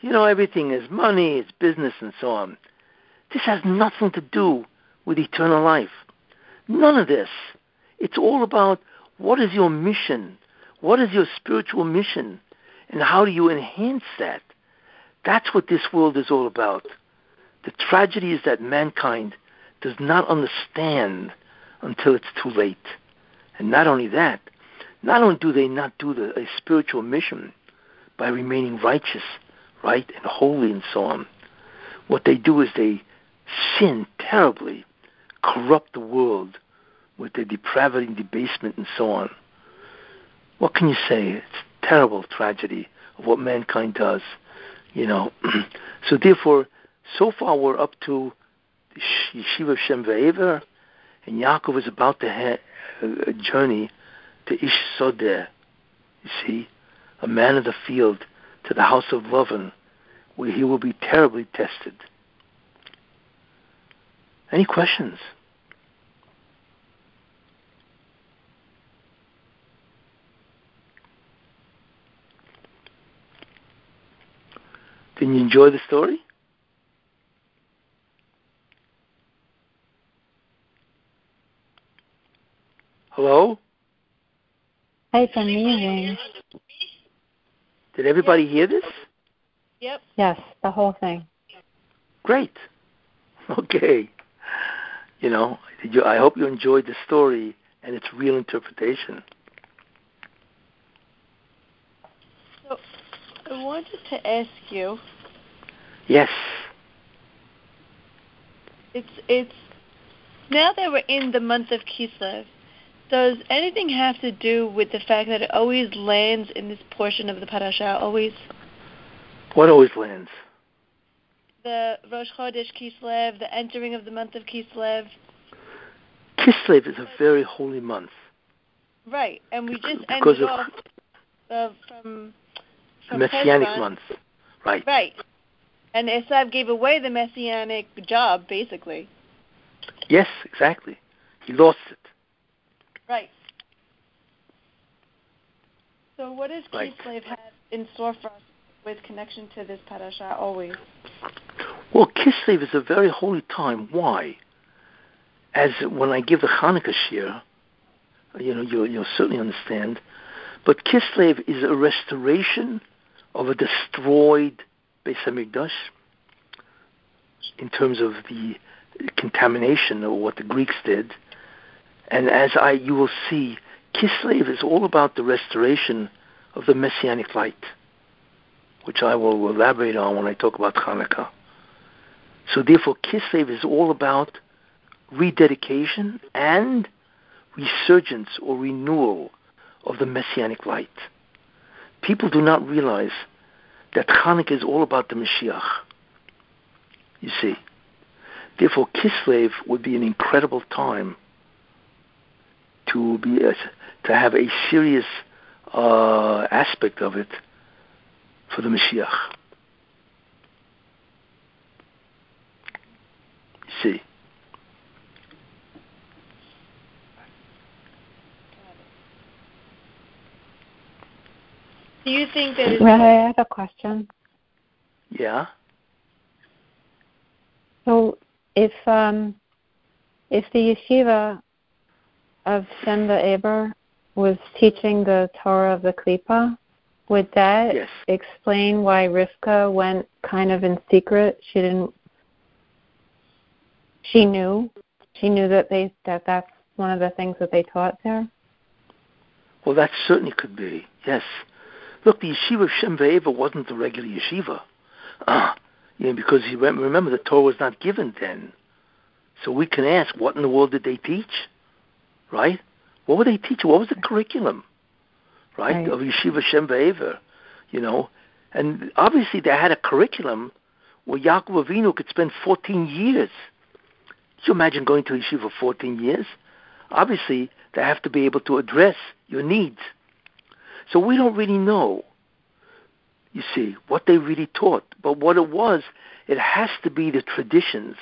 you know, everything is money, it's business, and so on. This has nothing to do with eternal life. None of this. It's all about what is your mission? What is your spiritual mission? And how do you enhance that? That's what this world is all about. The tragedy is that mankind does not understand until it's too late. And not only that, not only do they not do the, a spiritual mission by remaining righteous, right, and holy and so on, what they do is they sin terribly, corrupt the world with their depravity and debasement and so on what can you say? It's terrible tragedy of what mankind does, you know. so therefore, so far we're up to Yeshiva Shem Ve'ever, and Yaakov is about to have a uh, uh, journey to Ish Sadeh, you see, a man of the field, to the house of Lavan, where he will be terribly tested. Any questions? Can you enjoy the story? Hello? Hi, it's amazing. Did everybody hear this? Yep. Yes, the whole thing. Great. Okay. You know, you, I hope you enjoyed the story and its real interpretation. So, I wanted to ask you. Yes. It's it's now that we're in the month of Kislev. Does anything have to do with the fact that it always lands in this portion of the parasha? Always. What always lands? The Rosh Chodesh Kislev, the entering of the month of Kislev. Kislev is a very holy month. Right, and we just because ended of off uh, from from messianic month. Right. Right. And Esav gave away the messianic job, basically. Yes, exactly. He lost it. Right. So what does Right. Kislev have in store for us with connection to this parasha always? Well, Kislev is a very holy time. Why? As when I give the Hanukkah shiur, you know, you'll, you'll certainly understand. But Kislev is a restoration of a destroyed Beis Hamikdash in terms of the contamination of what the Greeks did. And as I, you will see, Kislev is all about the restoration of the Messianic light, which I will elaborate on when I talk about Hanukkah. So therefore, Kislev is all about rededication and resurgence or renewal of the Messianic light. People do not realize that Hanukkah is all about the Mashiach. You see. Therefore, Kislev would be an incredible time to be a, to have a serious uh, aspect of it for the Mashiach. See. Do you think that it's Rabbi, I have a question. Yeah. So if um if the yeshiva of Shem Ve'ever was teaching the Torah of the Klippa, would that Yes. explain why Rivka went kind of in secret? She didn't she knew she knew that they that that's one of the things that they taught there. Well, that certainly could be. Yes. Look, the yeshiva of Shem Ve'ever wasn't the regular yeshiva. Ah, you know, because you remember the Torah was not given then. So we can ask, what in the world did they teach? Right? What were they teaching? What was the curriculum? Right? Right. Of yeshiva Shem Ve'ever, you know? And obviously they had a curriculum where Yaakov Avinu could spend 14 years. You imagine going to yeshiva for 14 years? Obviously, they have to be able to address your needs. So we don't really know, you see, what they really taught. But what it was, it has to be the traditions,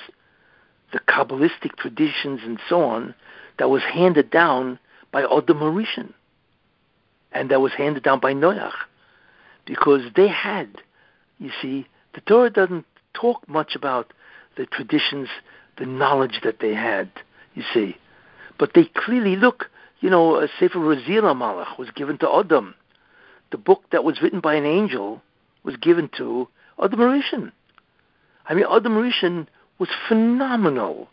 the Kabbalistic traditions and so on, that was handed down by Odom Harishon. And that was handed down by Noach. Because they had, you see, the Torah doesn't talk much about the traditions, the knowledge that they had, you see. But they clearly look, you know, Sefer Raziel HaMalach was given to Odom. The book that was written by an angel was given to Odom Harishon. I mean, Odom Harishon was phenomenal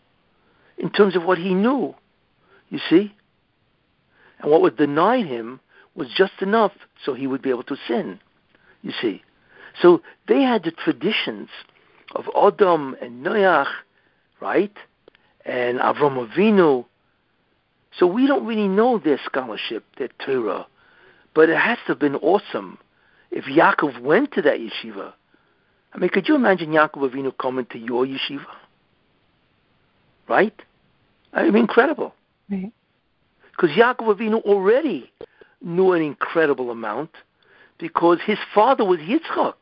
in terms of what he knew, you see. And what was denied him was just enough so he would be able to sin, you see. So they had the traditions of Odom and Noach, right? And Avram Avinu. So we don't really know their scholarship, their Torah. But it has to have been awesome if Yaakov went to that yeshiva. I mean, could you imagine Yaakov Avinu coming to your yeshiva? Right? I mean, incredible. Right. Because Yaakov Avinu already knew an incredible amount because his father was Yitzchak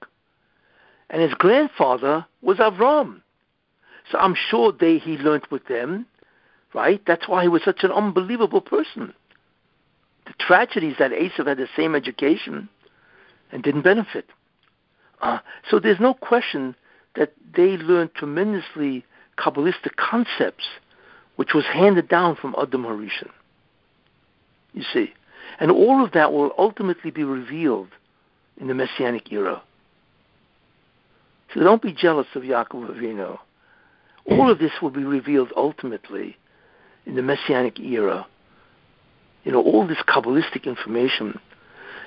and his grandfather was Avram. So I'm sure they he learned with them, right? That's why he was such an unbelievable person. The tragedy is that Esav had the same education and didn't benefit. Uh, so there's no question that they learned tremendously Kabbalistic concepts, which was handed down from Adam Harishon. You see. And all of that will ultimately be revealed in the Messianic era. So don't be jealous of Yaakov Avinu. All of this will be revealed ultimately in the Messianic era. You know, all this Kabbalistic information.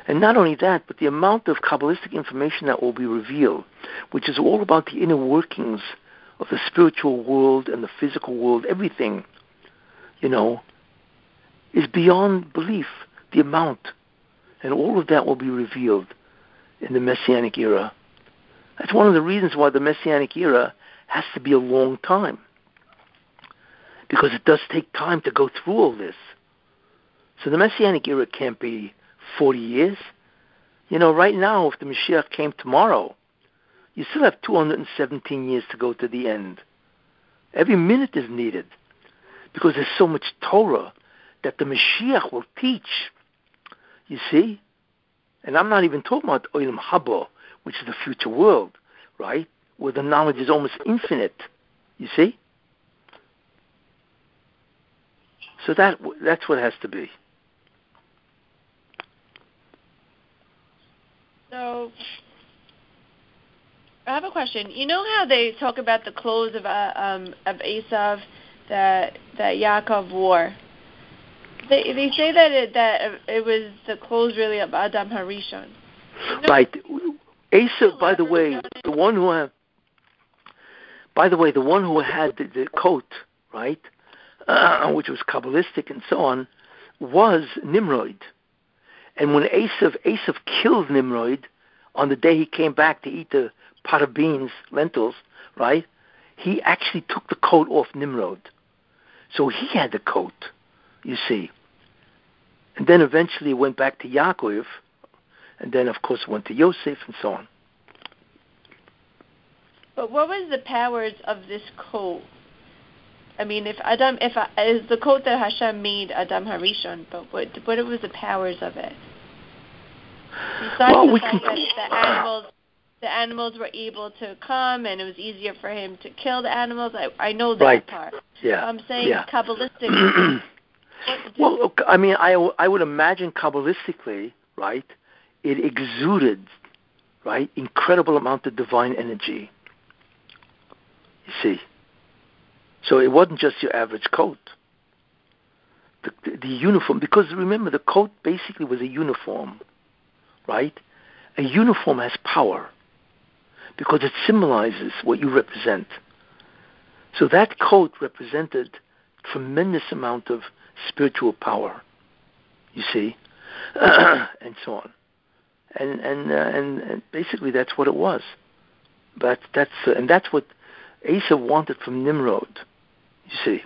And not only that, but the amount of Kabbalistic information that will be revealed, which is all about the inner workings of the spiritual world and the physical world, everything, you know, is beyond belief, the amount. And all of that will be revealed in the Messianic era. That's one of the reasons why the Messianic era has to be a long time. Because it does take time to go through all this. So the Messianic era can't be 40 years. You know, right now, if the Mashiach came tomorrow, you still have 217 years to go to the end. Every minute is needed because there's so much Torah that the Mashiach will teach. You see? And I'm not even talking about Olam Haba, which is the future world, right? Where the knowledge is almost infinite. You see? So that that's what it has to be. So, I have a question. You know how they talk about the clothes of uh, um, of Esav that that Yaakov wore? They they say that it, that it was the clothes really of Adam Harishon. You know, right. Esav, by the way, the one who had, by the way, the one who had the, the coat, right, uh, which was kabbalistic and so on, was Nimrod. And when Esav, Esav killed Nimrod on the day he came back to eat the pot of beans, lentils, right? He actually took the coat off Nimrod. So he had the coat, you see. And then eventually went back to Yaakov, and then of course went to Yosef and so on. But what was the powers of this coat? I mean, if Adam, if is the coat that Hashem made Adam Harishon, but what what was the powers of it? Besides well, the we can, that the animals, the animals were able to come, and it was easier for him to kill the animals. I I know that right. part. Yeah. I'm saying yeah. kabbalistic. well, I mean, I I would imagine kabbalistically, right? It exuded, right, incredible amount of divine energy. You see. So it wasn't just your average coat. The, the, the uniform, because remember, the coat basically was a uniform right? A uniform has power because it symbolizes what you represent. So that coat represented tremendous amount of spiritual power, you see, and so on. And and, uh, and and basically that's what it was. But that's uh, and that's what Esav wanted from Nimrod. You see.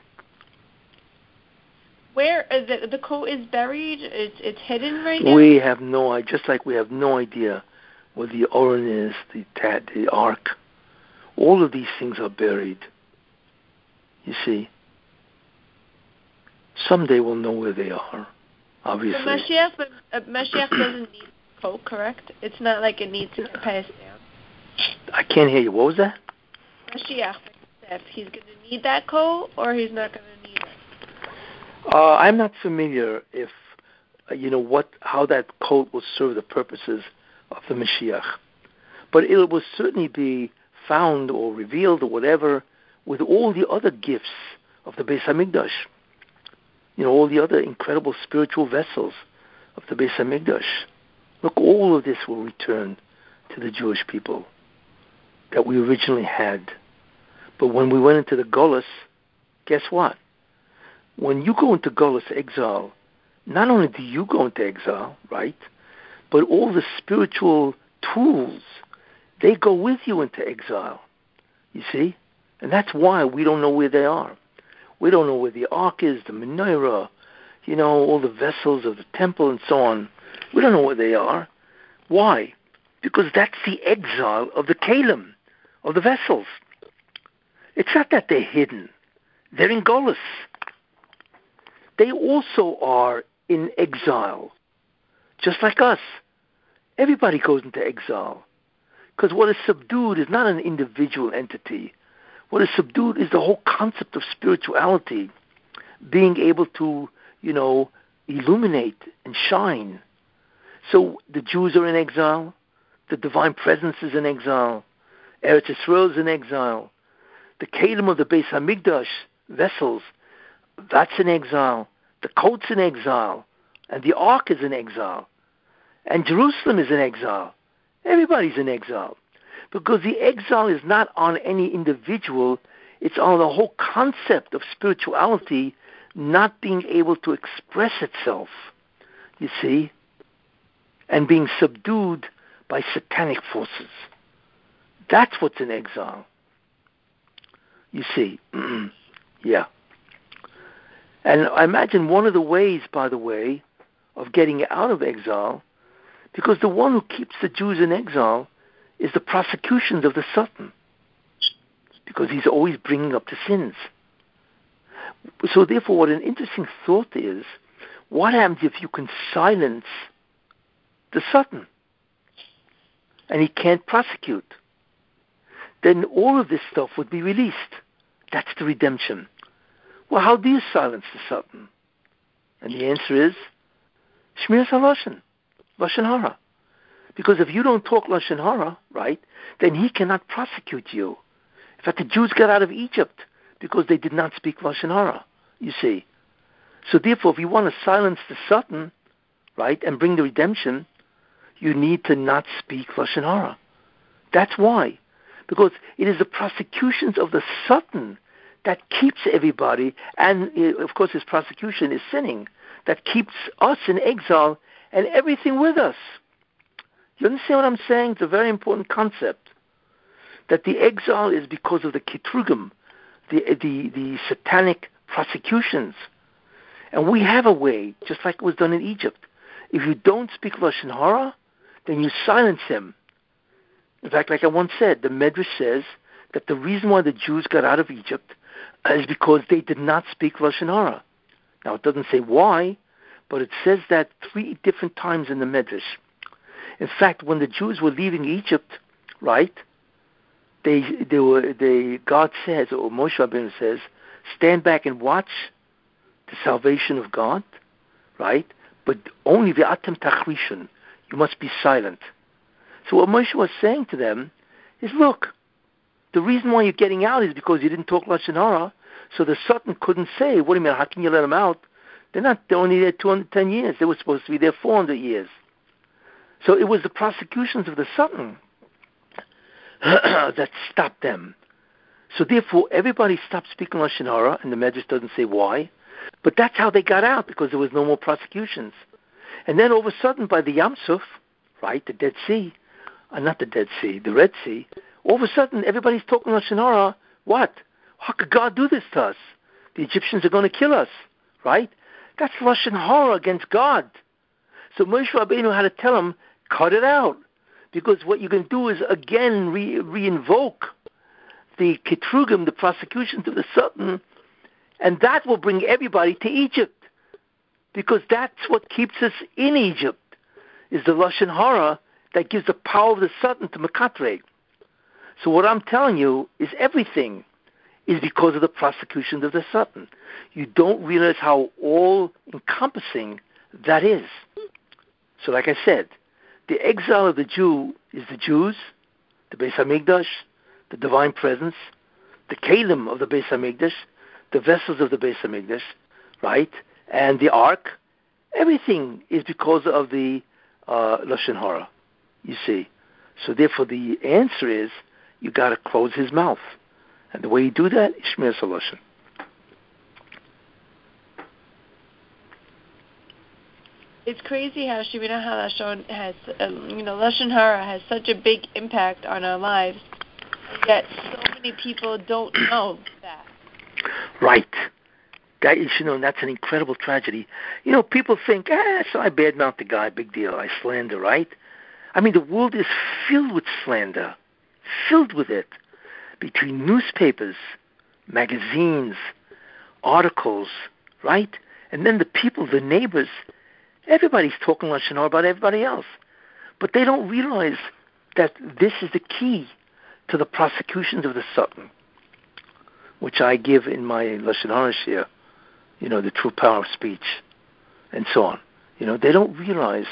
Where uh, the the coat is buried? It's it's hidden right now. We have no idea. Just like we have no idea where the Oren is, the Tad, the Ark. All of these things are buried. You see. Someday we'll know where they are. Obviously. But Mashiach, but, uh, Mashiach doesn't need coat, correct? It's not like it needs to pass down. I can't hear you. What was that? Mashiach, he's going to need that coat, or he's not going to need it? uh, I'm not familiar if uh, you know what how that coat will serve the purposes of the Mashiach, but it will certainly be found or revealed or whatever with all the other gifts of the Beis Hamikdash. You know all the other incredible spiritual vessels of the Beis Hamikdash. Look, all of this will return to the Jewish people that we originally had. But when we went into the Golas, guess what? when you go into Golas exile, not only do you go into exile, right, but all the spiritual tools, they go with you into exile. You see? And that's why we don't know where they are. We don't know where the ark is, the menorah, you know, all the vessels of the temple and so on. We don't know where they are. Why? Because that's the exile of the kalim, of the vessels. It's not that they're hidden. They're in Golas they also are in exile, just like us. Everybody goes into exile. Because what is subdued is not an individual entity. What is subdued is the whole concept of spirituality, being able to, you know, illuminate and shine. So the Jews are in exile, the divine presence is in exile, Eretz Israel is in exile, the Kalim of the Beis Hamikdash vessels that's in exile. The coat's in exile. And the ark is in exile. And Jerusalem is in exile. Everybody's in exile. Because the exile is not on any individual, it's on the whole concept of spirituality not being able to express itself, you see, and being subdued by satanic forces. That's what's in exile. You see, yeah. And I imagine one of the ways, by the way, of getting out of exile, because the one who keeps the Jews in exile is the prosecutions of the Satan, because he's always bringing up the sins. So, therefore, what an interesting thought is what happens if you can silence the Satan and he can't prosecute? Then all of this stuff would be released. That's the redemption. Well, how do you silence the Satan? And the answer is Shmiras Lashon, Lashon Hara. Because if you don't talk Lashon Hara, right, then he cannot prosecute you. In fact, the Jews got out of Egypt because they did not speak Lashon Hara, you see. So therefore, if you want to silence the Satan, right, and bring the redemption, you need to not speak Lashon Hara. That's why. Because it is the prosecutions of the Satan that keeps everybody, and uh, of course his prosecution is sinning, that keeps us in exile and everything with us. You understand what I'm saying? It's a very important concept. That the exile is because of the kitrugim, the, the, the satanic prosecutions. And we have a way, just like it was done in Egypt. If you don't speak Lashon Hara, then you silence him. In fact, like I once said, the Medrash says that the reason why the Jews got out of Egypt is because they did not speak Lashon Hara. Now, it doesn't say why, but it says that three different times in the Medrash. In fact, when the Jews were leaving Egypt, right, they, they were, they, God says, or Moshe Rabbeinu says, stand back and watch the salvation of God, right? But only the atem tachrishon. You must be silent. So what Moshe was saying to them is, look, the reason why you're getting out is because you didn't talk Lashon Hara, so the Satan couldn't say, what do you mean, how can you let them out? They're not, they're only there 210 years. They were supposed to be there 400 years. So it was the prosecutions of the Satan that stopped them. So therefore, everybody stopped speaking Lashon Hara, and the Medrash doesn't say why, but that's how they got out, because there was no more prosecutions. And then all of a sudden, by the Yam Suf, right, the Dead Sea, uh, not the Dead Sea, the Red Sea, all of a sudden everybody's talking Lashon Hara. What? How could God do this to us? The Egyptians are going to kill us, right? That's Lashon Hara against God. So Moshe Rabbeinu had to tell him, cut it out. Because what you can do is again re- reinvoke the Ketrugim, the prosecution to the Satan, and that will bring everybody to Egypt. Because that's what keeps us in Egypt, is the Lashon Hara that gives the power of the Satan to Makatre. So what I'm telling you is everything is because of the prosecution of the Satan. You don't realize how all encompassing that is. So like I said, the exile of the Jew is the Jews, the Beis Hamikdash, the divine presence, the keilim of the Beis Hamikdash, the vessels of the Beis Hamikdash, right, and the ark. Everything is because of the uh, lashon hara. You see, so therefore the answer is you got to close his mouth. And the way you do that is Shmiras Lashon. It's crazy how Shmiras Halashon has, um, you know, Lashon Hara has such a big impact on our lives, yet so many people don't know that. Right. That is, you know, that's an incredible tragedy. You know, people think, ah, so I badmouth the guy, big deal. I slander, right? I mean, the world is filled with slander filled with it between newspapers, magazines, articles, right? And then the people, the neighbors, everybody's talking Lashon about everybody else. But they don't realize that this is the key to the prosecutions of the Satan, which I give in my Lashon Hara share, you know, the true power of speech, and so on. You know, they don't realize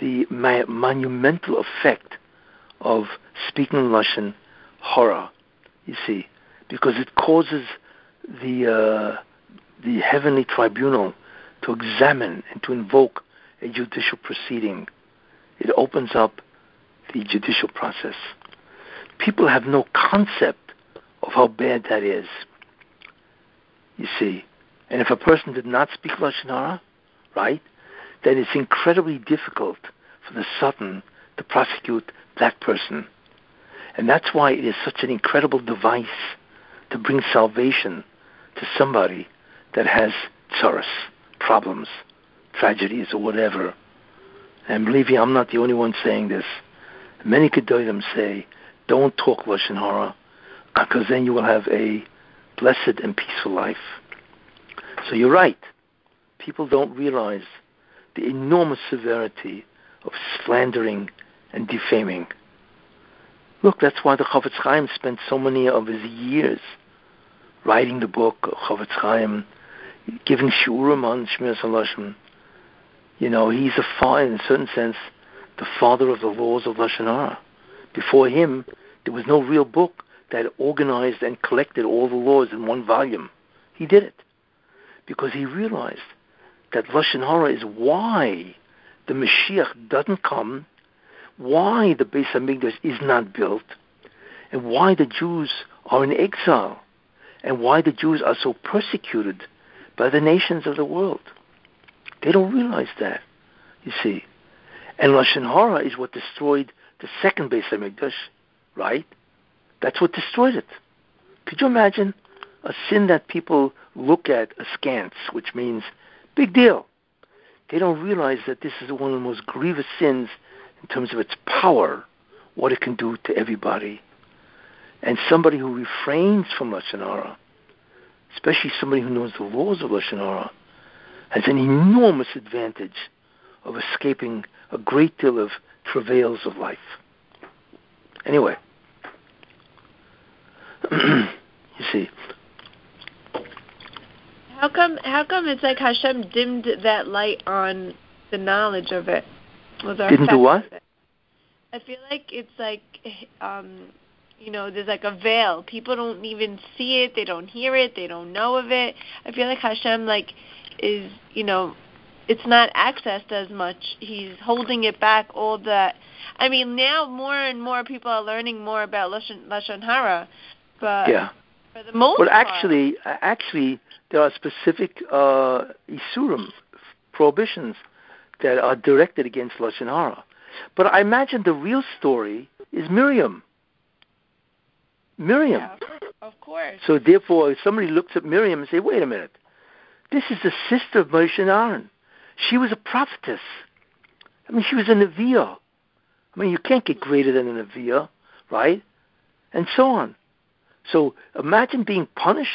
the monumental effect of speaking Lashon Hara, you see, because it causes the, uh, the heavenly tribunal to examine and to invoke a judicial proceeding it opens up the judicial process. People have no concept of how bad that is. You see, and if a person did not speak lashon hara, right, then it's incredibly difficult for the Satan to prosecute that person. And that's why it is such an incredible device to bring salvation to somebody that has tsaras, problems, tragedies, or whatever. And believe me, I'm not the only one saying this. Many Gedolim say, don't talk Lashon Hara, because then you will have a blessed and peaceful life. So you're right. People don't realize the enormous severity of slandering and defaming. Look, that's why the Chofetz Chaim spent so many of his years writing the book Chofetz Chaim, giving shiurim on Shmiras Halashon. You know, he's a father, in a certain sense, the father of the laws of Lashon Hara. Before him, there was no real book that organized and collected all the laws in one volume. He did it because he realized that Lashon Hara is why the Mashiach doesn't come, why the Beis Hamikdash is not built, and why the Jews are in exile, and why the Jews are so persecuted by the nations of the world. They don't realize that, you see. And Lashon Hara is what destroyed the second Beis Hamikdash, right? That's what destroyed it. Could you imagine a sin that people look at askance, which means big deal? They don't realize that this is one of the most grievous sins in terms of its power, what it can do to everybody. And somebody who refrains from Lashon Hara, especially somebody who knows the laws of Lashon Hara, has an enormous advantage of escaping a great deal of travails of life. Anyway, you see. How come? How come it's like Hashem dimmed that light on the knowledge of it? Didn't do what? I feel like it's like, um, you know, there's like a veil. People don't even see it. They don't hear it. They don't know of it. I feel like Hashem like is, you know, it's not accessed as much. He's holding it back. All that. I mean, now more and more people are learning more about lashon, lashon hara, but yeah. For the most well, part, actually, actually, there are specific uh, isurim prohibitions that are directed against lashon hara. But I imagine the real story is Miriam. Miriam. Yeah, of course. So therefore, if somebody looks at Miriam and say, "Wait a minute, this is the sister of Moshe and Aaron. She was a prophetess. I mean, she was a Neviah. I mean, you can't get greater than a Neviah, right? And so on. So imagine being punished.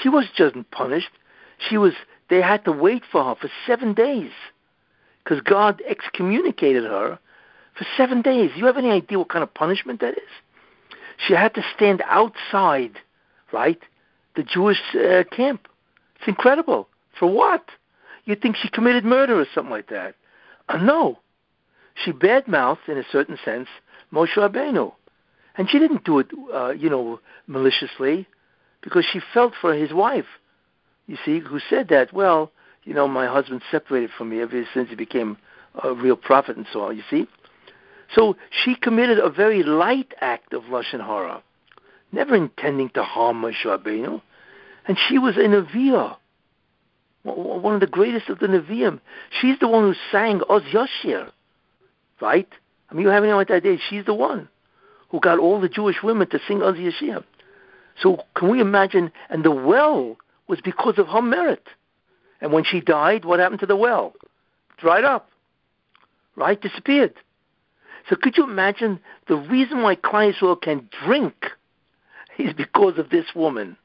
She wasn't just punished. She was. They had to wait for her for seven days because God excommunicated her for seven days. You have any idea what kind of punishment that is? She had to stand outside, right, the Jewish uh, camp. It's incredible. For what? You'd think she committed murder or something like that. Uh, no. She badmouthed, in a certain sense, Moshe Rabbeinu. And she didn't do it, uh, you know, maliciously, because she felt for his wife, you see, who said that, well, you know, my husband separated from me ever since he became a real prophet and so on, you see. So she committed a very light act of Lashon Hara, never intending to harm Moshe Rabbeinu. And she was a Neviah, one of the greatest of the Nevi'im. She's the one who sang Oz Yashir, right? I mean, you have any idea? She's the one who got all the Jewish women to sing Oz Yashir. So can we imagine? And the well was because of her merit. And when she died, what happened to the well? Dried up, right? Disappeared. So could you imagine the reason why Yisrael can drink is because of this woman?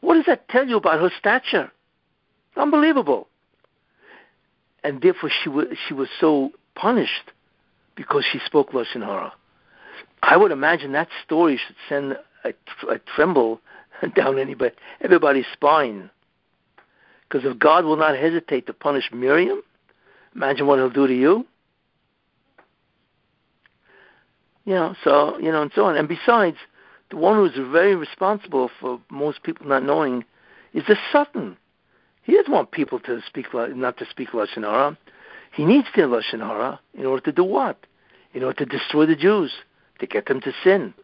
What does that tell you about her stature? Unbelievable. And therefore she was, she was so punished because she spoke Lashon Hara. I would imagine that story should send a, a tremble down anybody, everybody's spine. Because if God will not hesitate to punish Miriam, imagine what he'll do to you. You know, so, you know, and so on. And besides, the one who's very responsible for most people not knowing is the Satan. He doesn't want people to speak not to speak Lashon Hara. He needs their lashon hara in order to do what? In order to destroy the Jews, to get them to sin.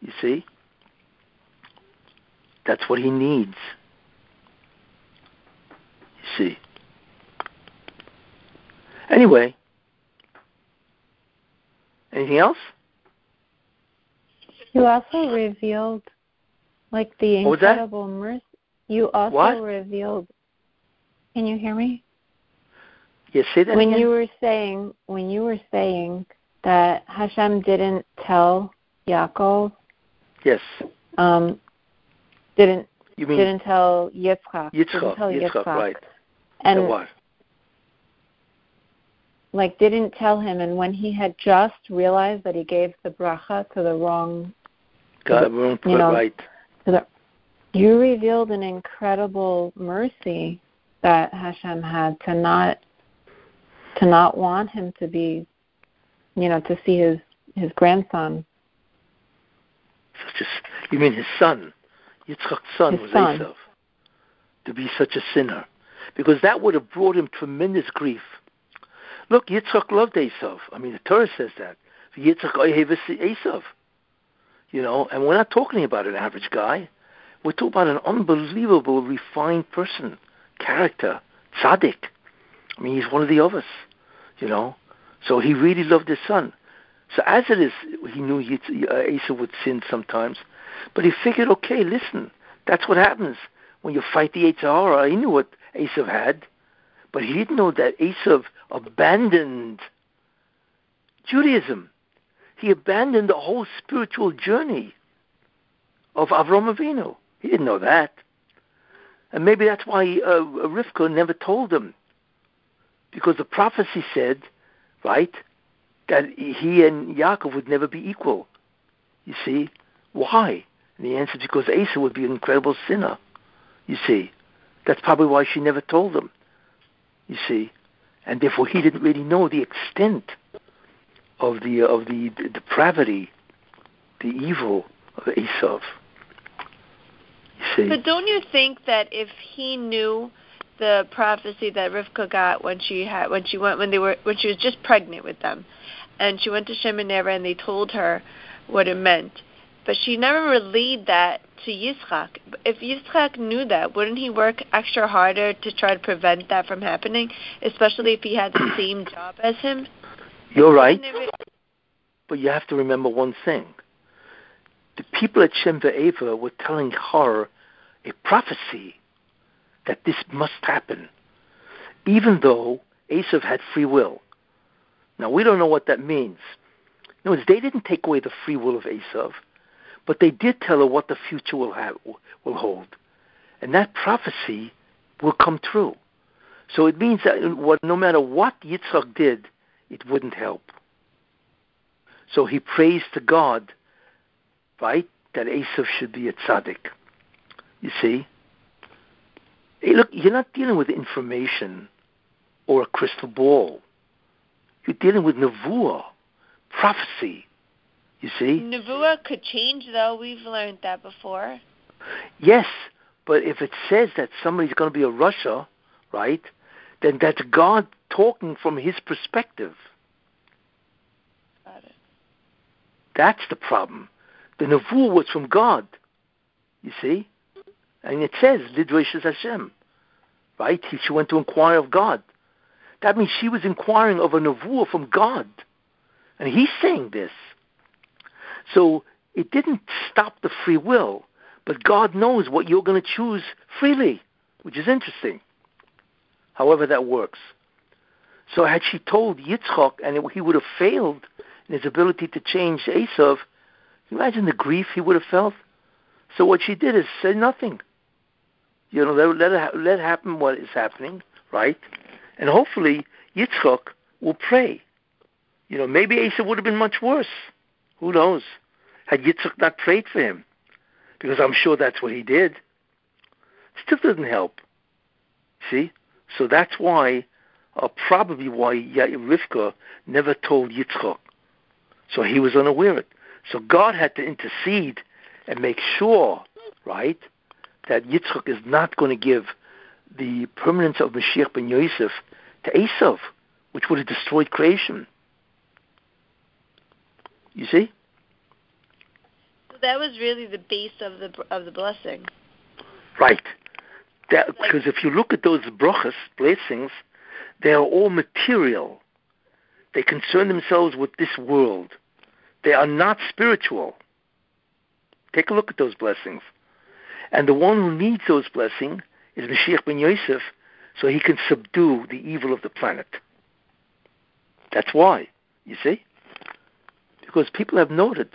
You see, that's what he needs. You see. Anyway, anything else? You also revealed, like the What was that? incredible mercy. You also What? revealed. Can you hear me? Yes, that when again. you were saying when you were saying that Hashem didn't tell Yaakov, yes. um, didn't You mean didn't tell Yitzchak, didn't Yitzchak, tell Yitzchak, right. and what? like didn't tell him, and when he had just realized that he gave the bracha to the wrong, God, the wrong you know, right. to the, you revealed an incredible mercy that Hashem had to not to not want him to be, you know, to see his his grandson Such a, you mean his son? Yitzchak's son His was son. Esav. To be such a sinner. Because that would have brought him tremendous grief. Look, Yitzchak loved Esav. I mean, the Torah says that. Yitzchak oheves Esav. You know, and we're not talking about an average guy. We're talking about an unbelievable, refined person, character, tzaddik. I mean, he's one of the others, you know. So he really loved his son. So as it is, he knew Yitz- uh, Esau would sin sometimes, but he figured, okay, listen, that's what happens when you fight the Yetzer Hara. He knew what Esau had, but he didn't know that Esau abandoned Judaism. He abandoned the whole spiritual journey of Avram Avinu. He didn't know that. And maybe that's why uh, Rivka never told him. Because the prophecy said, right, that he and Yaakov would never be equal. You see? Why? And the answer is because Esav would be an incredible sinner. You see? That's probably why she never told him. You see? And therefore he didn't really know the extent of the uh, of the, the depravity, the evil of Esav. You see? But don't you think that if he knew the prophecy that Rivka got when she had when she went when they were when she was just pregnant with them, and she went to Shem and and they told her what it meant, but she never relayed that to Yitzchak. If Yitzchak knew that, wouldn't he work extra harder to try to prevent that from happening, especially if he had the same job as him? You're right. It But you have to remember one thing. The people at Shem Ve'ever were telling her a prophecy that this must happen, even though Esav had free will. Now, we don't know what that means. In other words, they didn't take away the free will of Esav, but they did tell her what the future will, have, will hold. And that prophecy will come true. So it means that no matter what Yitzchak did, it wouldn't help. So he prays to God, right, that Esav should be a tzaddik. You see? Hey, look, you're not dealing with information or a crystal ball. You're dealing with nevuah, prophecy. You see? Nevuah could change, though. We've learned that before. Yes, but if it says that somebody's going to be a rasha, right, then that's God talking from his perspective. Got it. That's the problem. The nevuah was from God. You see? And it says, Lidreshes Hashem. Right? She went to inquire of God. That means she was inquiring of a nevuah from God. And he's saying this. So it didn't stop the free will, but God knows what you're going to choose freely, which is interesting. However that works. So had she told Yitzchak, and it, he would have failed in his ability to change Esav, imagine the grief he would have felt? So what she did is say nothing. You know, let, let, it, let happen what is happening, right? And hopefully Yitzchak will pray. You know, maybe Esav would have been much worse. Who knows? Had Yitzchak not prayed for him. Because I'm sure that's what he did. Still doesn't help. See? So that's why, uh, probably why Rivka never told Yitzchak. So he was unaware of it. So God had to intercede and make sure, right, that Yitzchak is not going to give the permanence of Mashiach ben Yosef to Esav. which would have destroyed creation. You see? So that was really the base of the of the blessing. Right. That, because if you look at those brachas, blessings, they are all material. They concern themselves with this world. They are not spiritual. Take a look at those blessings. And the one who needs those blessings is Mashiach ben Yosef, so he can subdue the evil of the planet. That's why, you see? Because people have noted,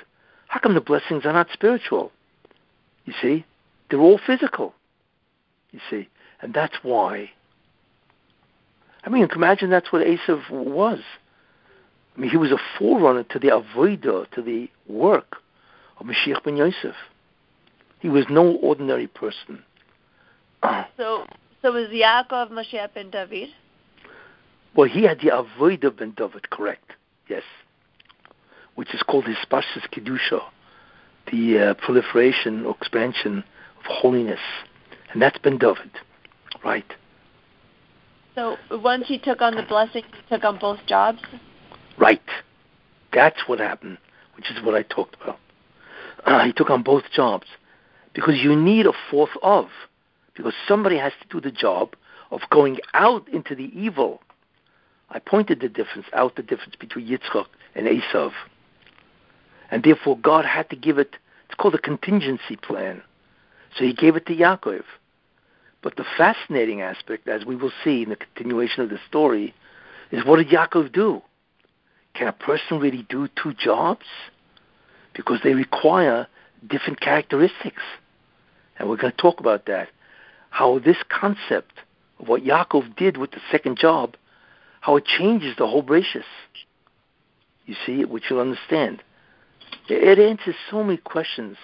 how come the blessings are not spiritual? You see? They're all physical. You see? And that's why. I mean, imagine that's what Esav was. I mean, he was a forerunner to the avodah, to the work of Mashiach ben Yosef. He was no ordinary person. So, so was Yaakov Mashiach ben David? Well, he had the avodah ben David, correct? Yes, which is called his Pashas Kedusha, the uh, proliferation or expansion of holiness, and that's ben David, right? So once he took on the blessing, he took on both jobs. Right. That's what happened, which is what I talked about. Uh, he took on both jobs because you need a fourth of, because somebody has to do the job of going out into the evil. I pointed the difference out the difference between Yitzchak and Esav, and therefore God had to give it. It's called a contingency plan. So He gave it to Yaakov. But the fascinating aspect, as we will see in the continuation of the story, is what did Yaakov do? Can a person really do two jobs? Because they require different characteristics. And we're going to talk about that. How this concept of what Yaakov did with the second job, how it changes the whole Bereshis. You see, which you'll understand. It answers so many questions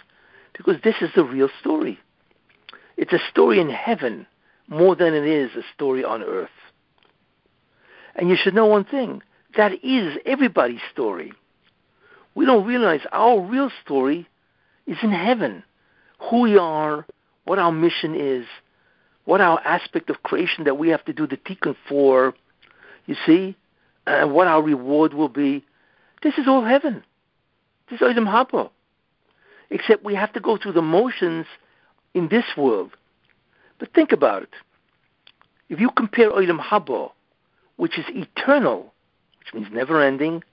because this is the real story. It's a story in heaven more than it is a story on earth. And you should know one thing that is everybody's story. We don't realize our real story is in heaven. Who we are, what our mission is, what our aspect of creation that we have to do the tikkun for, you see, and what our reward will be. This is all heaven. This is Olam Haba. Except we have to go through the motions in this world. But think about it. If you compare Olam Haba, which is eternal, which means never ending,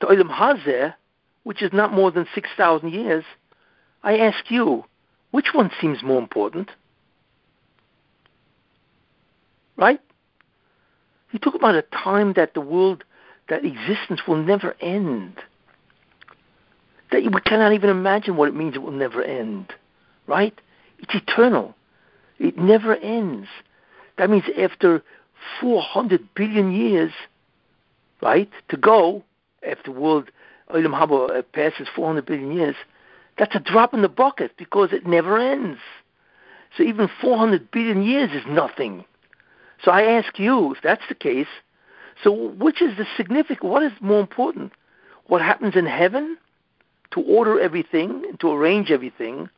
to Olam Hazeh, which is not more than 6,000 years, I ask you, which one seems more important? Right? He talk about a time that the world, that existence will never end. That we cannot even imagine what it means it will never end. Right? It's eternal. It never ends. That means after 400 billion years, right, to go, after the world Olam Haba uh, passes 400 billion years, that's a drop in the bucket because it never ends. So even 400 billion years is nothing. So I ask you, if that's the case, so which is the significant, what is more important? What happens in heaven to order everything, to arrange everything,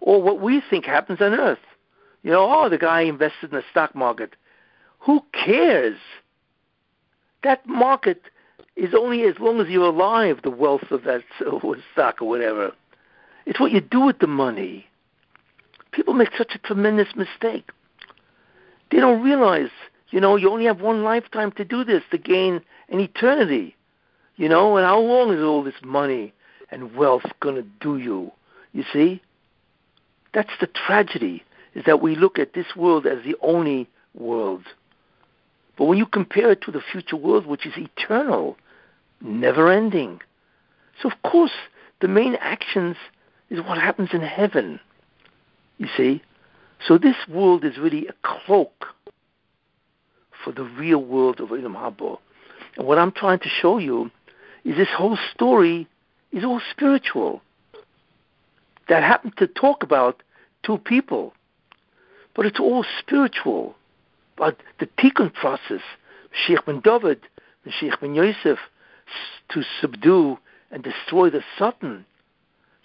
or what we think happens on earth? You know, oh, the guy invested in the stock market. Who cares? That market is only as long as you're alive, the wealth of that stock or whatever. It's what you do with the money. People make such a tremendous mistake. They don't realize, you know, you only have one lifetime to do this, to gain an eternity. You know, and how long is all this money and wealth going to do you? You see? That's the tragedy, is that we look at this world as the only world. But when you compare it to the future world, which is eternal, never ending. So, of course, the main actions is what happens in heaven. You see? So, this world is really a cloak for the real world of Olam Haba. And what I'm trying to show you is this whole story is all spiritual. That happened to talk about two people, but it's all spiritual. But the tikkun process, Sheikh ben David, Sheikh ben Yosef, to subdue and destroy the Satan.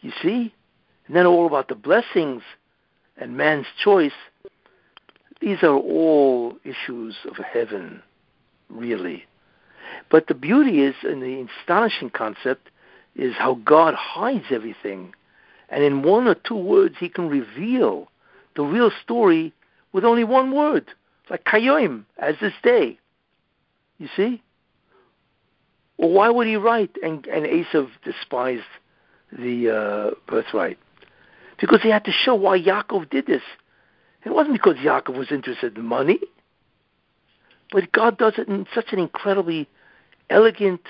You see? And then all about the blessings and man's choice. These are all issues of heaven, really. But the beauty is, and the astonishing concept, is how God hides everything. And in one or two words, he can reveal the real story with only one word, like kayoim, as this day. You see? Well, why would he write and, and Esav despised the uh, birthright? Because he had to show why Yaakov did this. It wasn't because Yaakov was interested in money, but God does it in such an incredibly elegant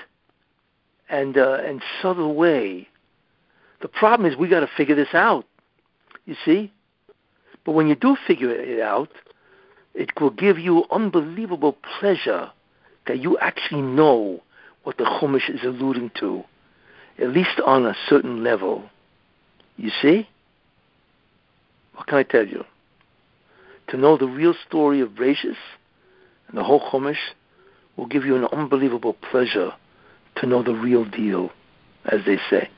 and uh, and subtle way. The problem is we got to figure this out. You see, but when you do figure it out, it will give you unbelievable pleasure that you actually know what the Chumash is alluding to, at least on a certain level. You see? What can I tell you? To know the real story of Bereshis and the whole Chumash will give you an unbelievable pleasure to know the real deal, as they say.